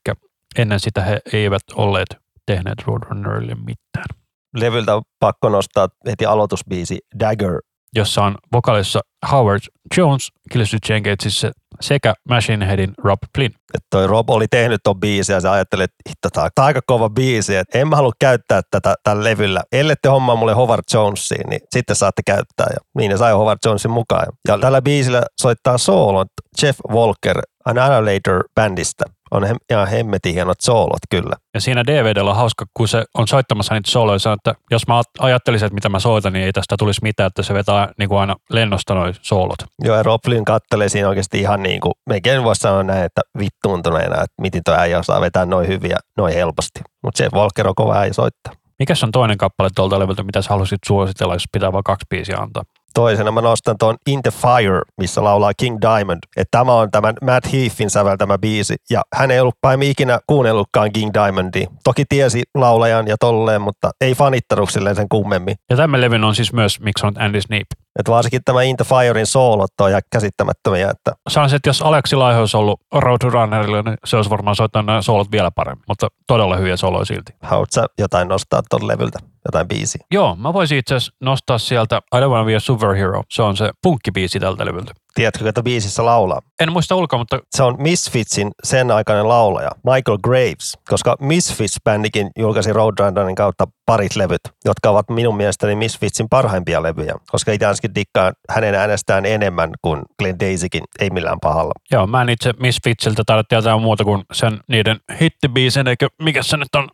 ennen sitä he eivät olleet tehneet Roadrunnerille mitään. Levyltä on pakko nostaa heti aloitusbiisi Dagger. Jossa on vokaalissa Howard Jones, Killswitch Engageissa sekä Machine Headin Rob Flynn. Että toi Rob oli tehnyt ton biisin ja se ajatteli, että hitto, tää on aika kova biisi, että en mä halua käyttää tätä tällä levyllä. Ellette hommaa mulle Howard Jonesiin, niin sitten saatte käyttää. Ja niin ne sai Howard Jonesin mukaan. Ja tällä biisillä soittaa soolon Jeff Walker Annihilator-bändistä. On hem, ihan hemmetin hienot soolot kyllä. Ja siinä DVDllä on hauska, kun se on soittamassa niitä soloja, sanoo, että jos mä ajattelisin, että mitä mä soitan, niin ei tästä tulisi mitään, että se vetää niin kuin aina lennosta noin soolot. Joo, ja Rob Flynn kattelee siinä oikeasti ihan niin kuin, melkein voisi sanoa näin, että vittuuntuneena, että miten toi äijä osaa vetää noin hyviä, noin helposti. Mutta Jeff Walker on kova äijä soittaa. Mikäs on toinen kappale tuolta levyltä, mitä sä haluaisit suositella, jos pitää vain kaksi biisiä antaa? Toisena mä nostan tuon In the Fire, missä laulaa King Diamond. Että tämä on tämän Matt Heafin säveltämä biisi. Ja hän ei ollut päin ikinä kuunnellutkaan King Diamondia. Toki tiesi laulajan ja tolleen, mutta ei fanittanut silleen sen kummemmin. Ja tämän levyn on siis myös miksannut Andy Sneap. Että varsinkin tämä In the Firein soolot on ihan käsittämättömiä, että Sanoisin, että jos Aleksi Laiho olisi ollut Roadrunnerilla, niin se olisi varmaan soittanut nämä soolot vielä paremmin, mutta todella hyviä soloja silti. haluat sä jotain nostaa tuon levyltä, jotain biisiä. Joo, mä voisin itse asiassa nostaa sieltä I Don't Wanna Be a Superhero. Se on se punkkibiisi tältä levyltä. Tiedätkö, ketä biisissä laulaa? En muista ulkoa, mutta Se on Misfitsin sen aikainen laulaja, Michael Graves, koska Misfits-bändikin julkaisi Roadrunnerin kautta parit levyt, jotka ovat minun mielestäni Misfitsin parhaimpia levyjä, koska itse ainakin dikkaan hänen äänestään enemmän kuin Glenn Daisykin, ei millään pahalla. joo, mä en itse Misfitsiltä taida tietää muuta kuin sen niiden hittibiisin, eikö mikä se nyt on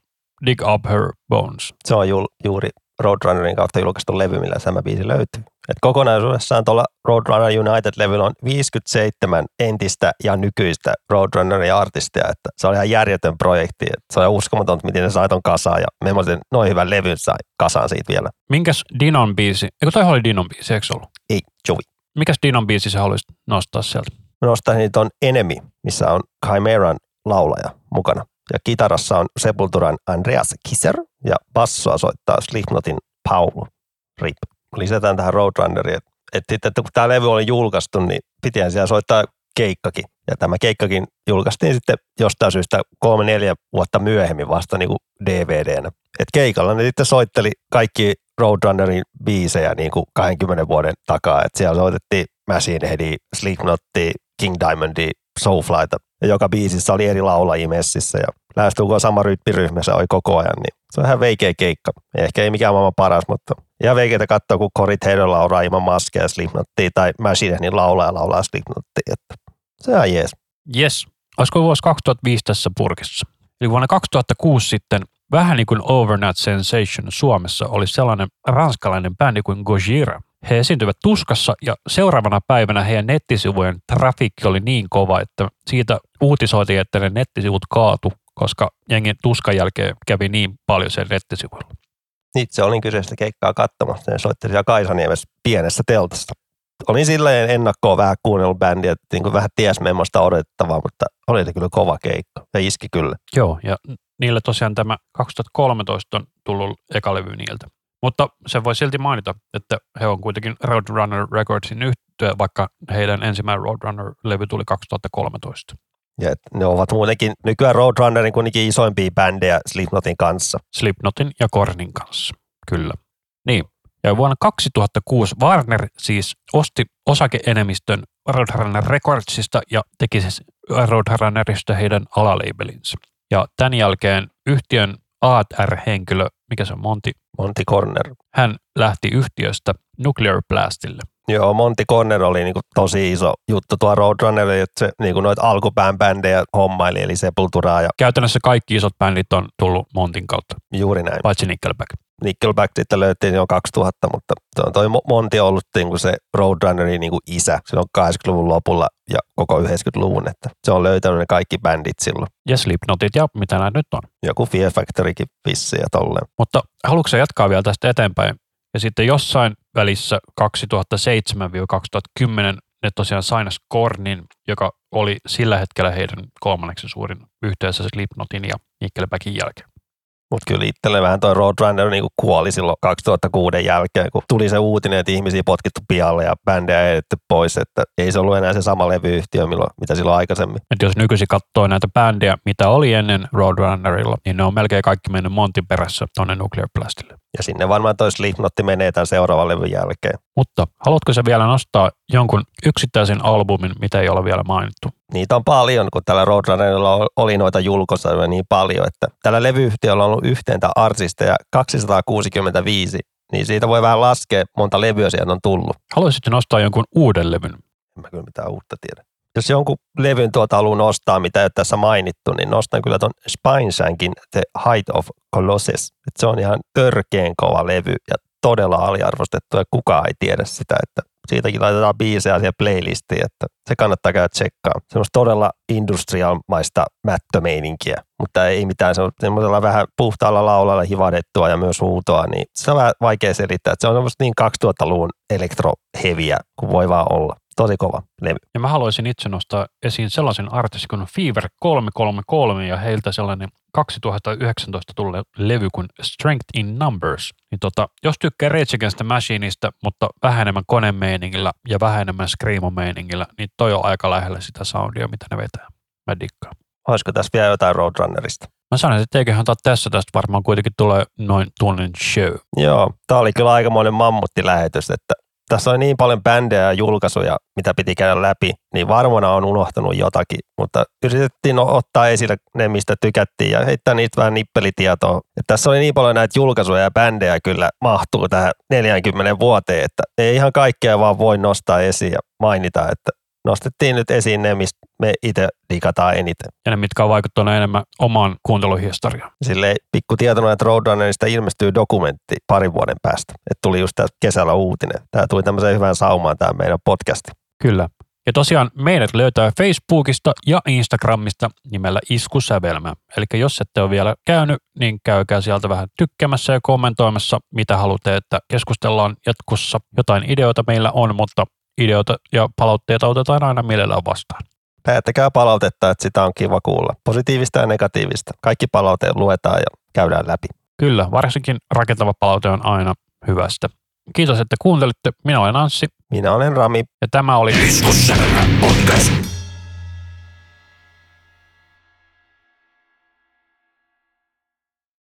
Dig Up Her Bones. Se on ju- juuri Roadrunnerin kautta julkaistu levy, millä tämä biisi löytyy. Et kokonaisuudessaan tuolla Roadrunner United-levyllä on 57 entistä ja nykyistä Roadrunnerin artistia, että se on ihan järjetön projekti. Et se on ihan uskomatonta, miten ne sai ton kasaan ja millaisen noin hyvän levyn sai kasaan siitä vielä. Minkäs Dinon biisi, eikö toi oli Dinon biisi, eikö ollut? Ei, Jovi. Mikäs Dinon biisi sä haluaisit nostaa sieltä? Nostaisin niitä on Enemy, missä on Chimeran laulaja mukana. Ja kitarassa on Sepulturan Andreas Kisser ja bassoa soittaa Slipknotin Paul Rip. Lisätään tähän Roadrunneriin, että et sitten kun tämä levy oli julkaistu, niin pitihän siellä soittaa keikkakin. Ja tämä keikkakin julkaistiin sitten jostain syystä kolme neljä vuotta myöhemmin vasta niin kuin DVDnä. Et keikalla ne sitten soitteli kaikki Roadrunnerin biisejä niin kuin 20 vuoden takaa. Et siellä soitettiin Machine Headia, Slipknotia, King Diamondia, Soulflyta. Ja joka biisissä oli eri laulajia messissä ja lähestulkoon sama rytmiryhmä se oli koko ajan. Niin se on ihan veikeä keikka. Ehkä ei mikään maailman paras, mutta ihan veikeitä katsoa, kun Cory Taylor lauraa ilman maskeja Slipknottia tai Machine Headin laulaa laulaa Slipknottia. Että se on jees. Yes. Olisiko vuosi 2005 tässä purkissa? Eli vuonna 2006 sitten vähän niin kuin Overnight Sensation Suomessa oli sellainen ranskalainen bändi kuin Gojira. He esiintyvät tuskassa ja seuraavana päivänä heidän nettisivujen trafikki oli niin kova, että siitä uutisoitiin, että ne nettisivut kaatu, koska jengin tuskan jälkeen kävi niin paljon sen nettisivuilla. Itse olin kyseistä keikkaa katsomassa. Ne soitti siellä Kaisaniemessä pienessä teltassa. Olin silleen ennakkoon vähän kuunnellut bändiä, että niin kuin vähän ties millaista odotettavaa, mutta oli se kyllä kova keikka ja iski kyllä. Joo, ja niille tosiaan tämä 2013 on tullut eka levy niiltä. Mutta se voi silti mainita, että he on kuitenkin Roadrunner Recordsin yhtyö, vaikka heidän ensimmäinen Roadrunner-levy tuli 2013. Ja ne ovat muutenkin nykyään Roadrunnerin kuitenkin isoimpia bändejä Slipknotin kanssa. Slipknotin ja Kornin kanssa, kyllä. Niin, ja vuonna 2006 Warner siis osti osakeenemmistön Roadrunner Recordsista ja teki siis Roadrunnerista heidän alaleibelinsä. Ja tämän jälkeen yhtiön AR-henkilö, mikä se on Monty, Monty Corner. hän lähti yhtiöstä Nuclear Blastille. Joo, Monty Corner oli niinku tosi iso juttu tuo Roadrunnerille, että se niinku noita alkupään bändejä hommaili, eli Sepulturaa ja Käytännössä kaikki isot bändit on tullut Montin kautta, juuri näin. paitsi Nickelback. Nickelback sitten löytiin jo 2000, mutta toi, toi Monty on ollut niinku se Roadrunnerin niinku isä silloin 80-luvun lopulla ja koko 90-luvun, että se on löytänyt ne kaikki bändit silloin. Ja Slipknotit ja mitä näitä nyt on. Joku Fear Factorykin vissiin ja tolleen. Mutta haluatko jatkaa vielä tästä eteenpäin? Ja sitten jossain välissä 2007-2010 ne tosiaan sainas Kornin, joka oli sillä hetkellä heidän kolmanneksi suurin yhteensä Slipknotin ja Nickelbackin jälkeen. Mutta kyllä itselle vähän toi Roadrunner niinku kuoli silloin 2006 jälkeen, kun tuli se uutinen, että ihmisiä potkittu pihalle ja bändejä heitetty pois, että ei se ollut enää se sama levyyhtiö, milloin, mitä silloin aikaisemmin. Et jos nykyisin katsoo näitä bändejä, mitä oli ennen Roadrunnerilla, niin ne on melkein kaikki mennyt Montin perässä tuonne Nuclear Blastille. Ja sinne varmaan toi Slipknotti menee tämän seuraavan levyn jälkeen. Mutta haluatko sä vielä nostaa jonkun yksittäisen albumin, mitä ei ole vielä mainittu? Niitä on paljon, kun tällä Roadrunnerilla oli noita julkoisuja niin paljon, että tällä levyyhtiöllä on ollut yhteentä artisteja 265, niin siitä voi vähän laskea, monta levyä sieltä on tullut. Haluaisitko nostaa jonkun uuden levyn? En mä kyllä mitään uutta tiedä. Jos jonkun levyn tuota haluaa nostaa, mitä ei ole tässä mainittu, niin nostan kyllä ton Spineshankin The Height of Colossus. Et se on ihan törkeen kova levy ja todella aliarvostettu ja kukaan ei tiedä sitä, että siitäkin laitetaan biisejä siihen playlistiin, että se kannattaa käydä tsekkaa. Semmoista todella industrialmaista mättömeininkiä, mutta ei mitään semmoisella vähän puhtaalla laulalla hivadettua ja myös huutoa, niin se on vähän vaikea selittää, että se on semmoista niin 2000-luvun elektroheviä kuin voi vaan olla. Tosi kova levy. Ja mä haluaisin itse nostaa esiin sellaisen artistin kuin Fever 333 ja heiltä sellainen 2019 tullut levy kuin Strength in Numbers. Niin tota, jos tykkää Rage Against the Machineista, mutta vähän enemmän konemeiningillä ja vähän enemmän screamo-meiningillä, niin toi on aika lähellä sitä soundia, mitä ne vetää. Mä dikkaan. Olisiko tässä vielä jotain Roadrunnerista? Mä sanoisin, että eiköhän ottaa tässä tästä varmaan kuitenkin tulee noin tunnin show. Joo, tämä oli kyllä aikamoinen mammuttilähetys, että tässä oli niin paljon bändejä ja julkaisuja, mitä piti käydä läpi, niin varmana on unohtunut jotakin, mutta yritettiin ottaa esille ne, mistä tykättiin ja heittää niitä vähän nippelitietoa. Et tässä oli niin paljon näitä julkaisuja ja bändejä kyllä mahtuu tähän 40 vuoteen, että ei ihan kaikkea vaan voi nostaa esiin ja mainita, että nostettiin nyt esiin ne, mistä me itse digataan eniten. Ja ne, mitkä on vaikuttanut enemmän omaan kuunteluhistoriaan. Silleen pikku tietona, että Roadrunnerista ilmestyy dokumentti parin vuoden päästä. Että tuli just tässä kesällä uutinen. Tämä tuli tämmöiseen hyvään saumaan tämä meidän podcasti. Kyllä. Ja tosiaan meidät löytää Facebookista ja Instagramista nimellä Iskusävelmä. Eli jos ette ole vielä käynyt, niin käykää sieltä vähän tykkämässä ja kommentoimassa, mitä haluatte, että keskustellaan jatkossa. Jotain ideoita meillä on, mutta ideoita ja palautteita otetaan aina mielellään vastaan. Päättäkää palautetta, että sitä on kiva kuulla. Positiivista ja negatiivista. Kaikki palaute luetaan ja käydään läpi. Kyllä, varsinkin rakentava palaute on aina hyvästä. Kiitos, että kuuntelitte. Minä olen Anssi Minä olen Rami. ja tämä oli Iskussävelmä podcast.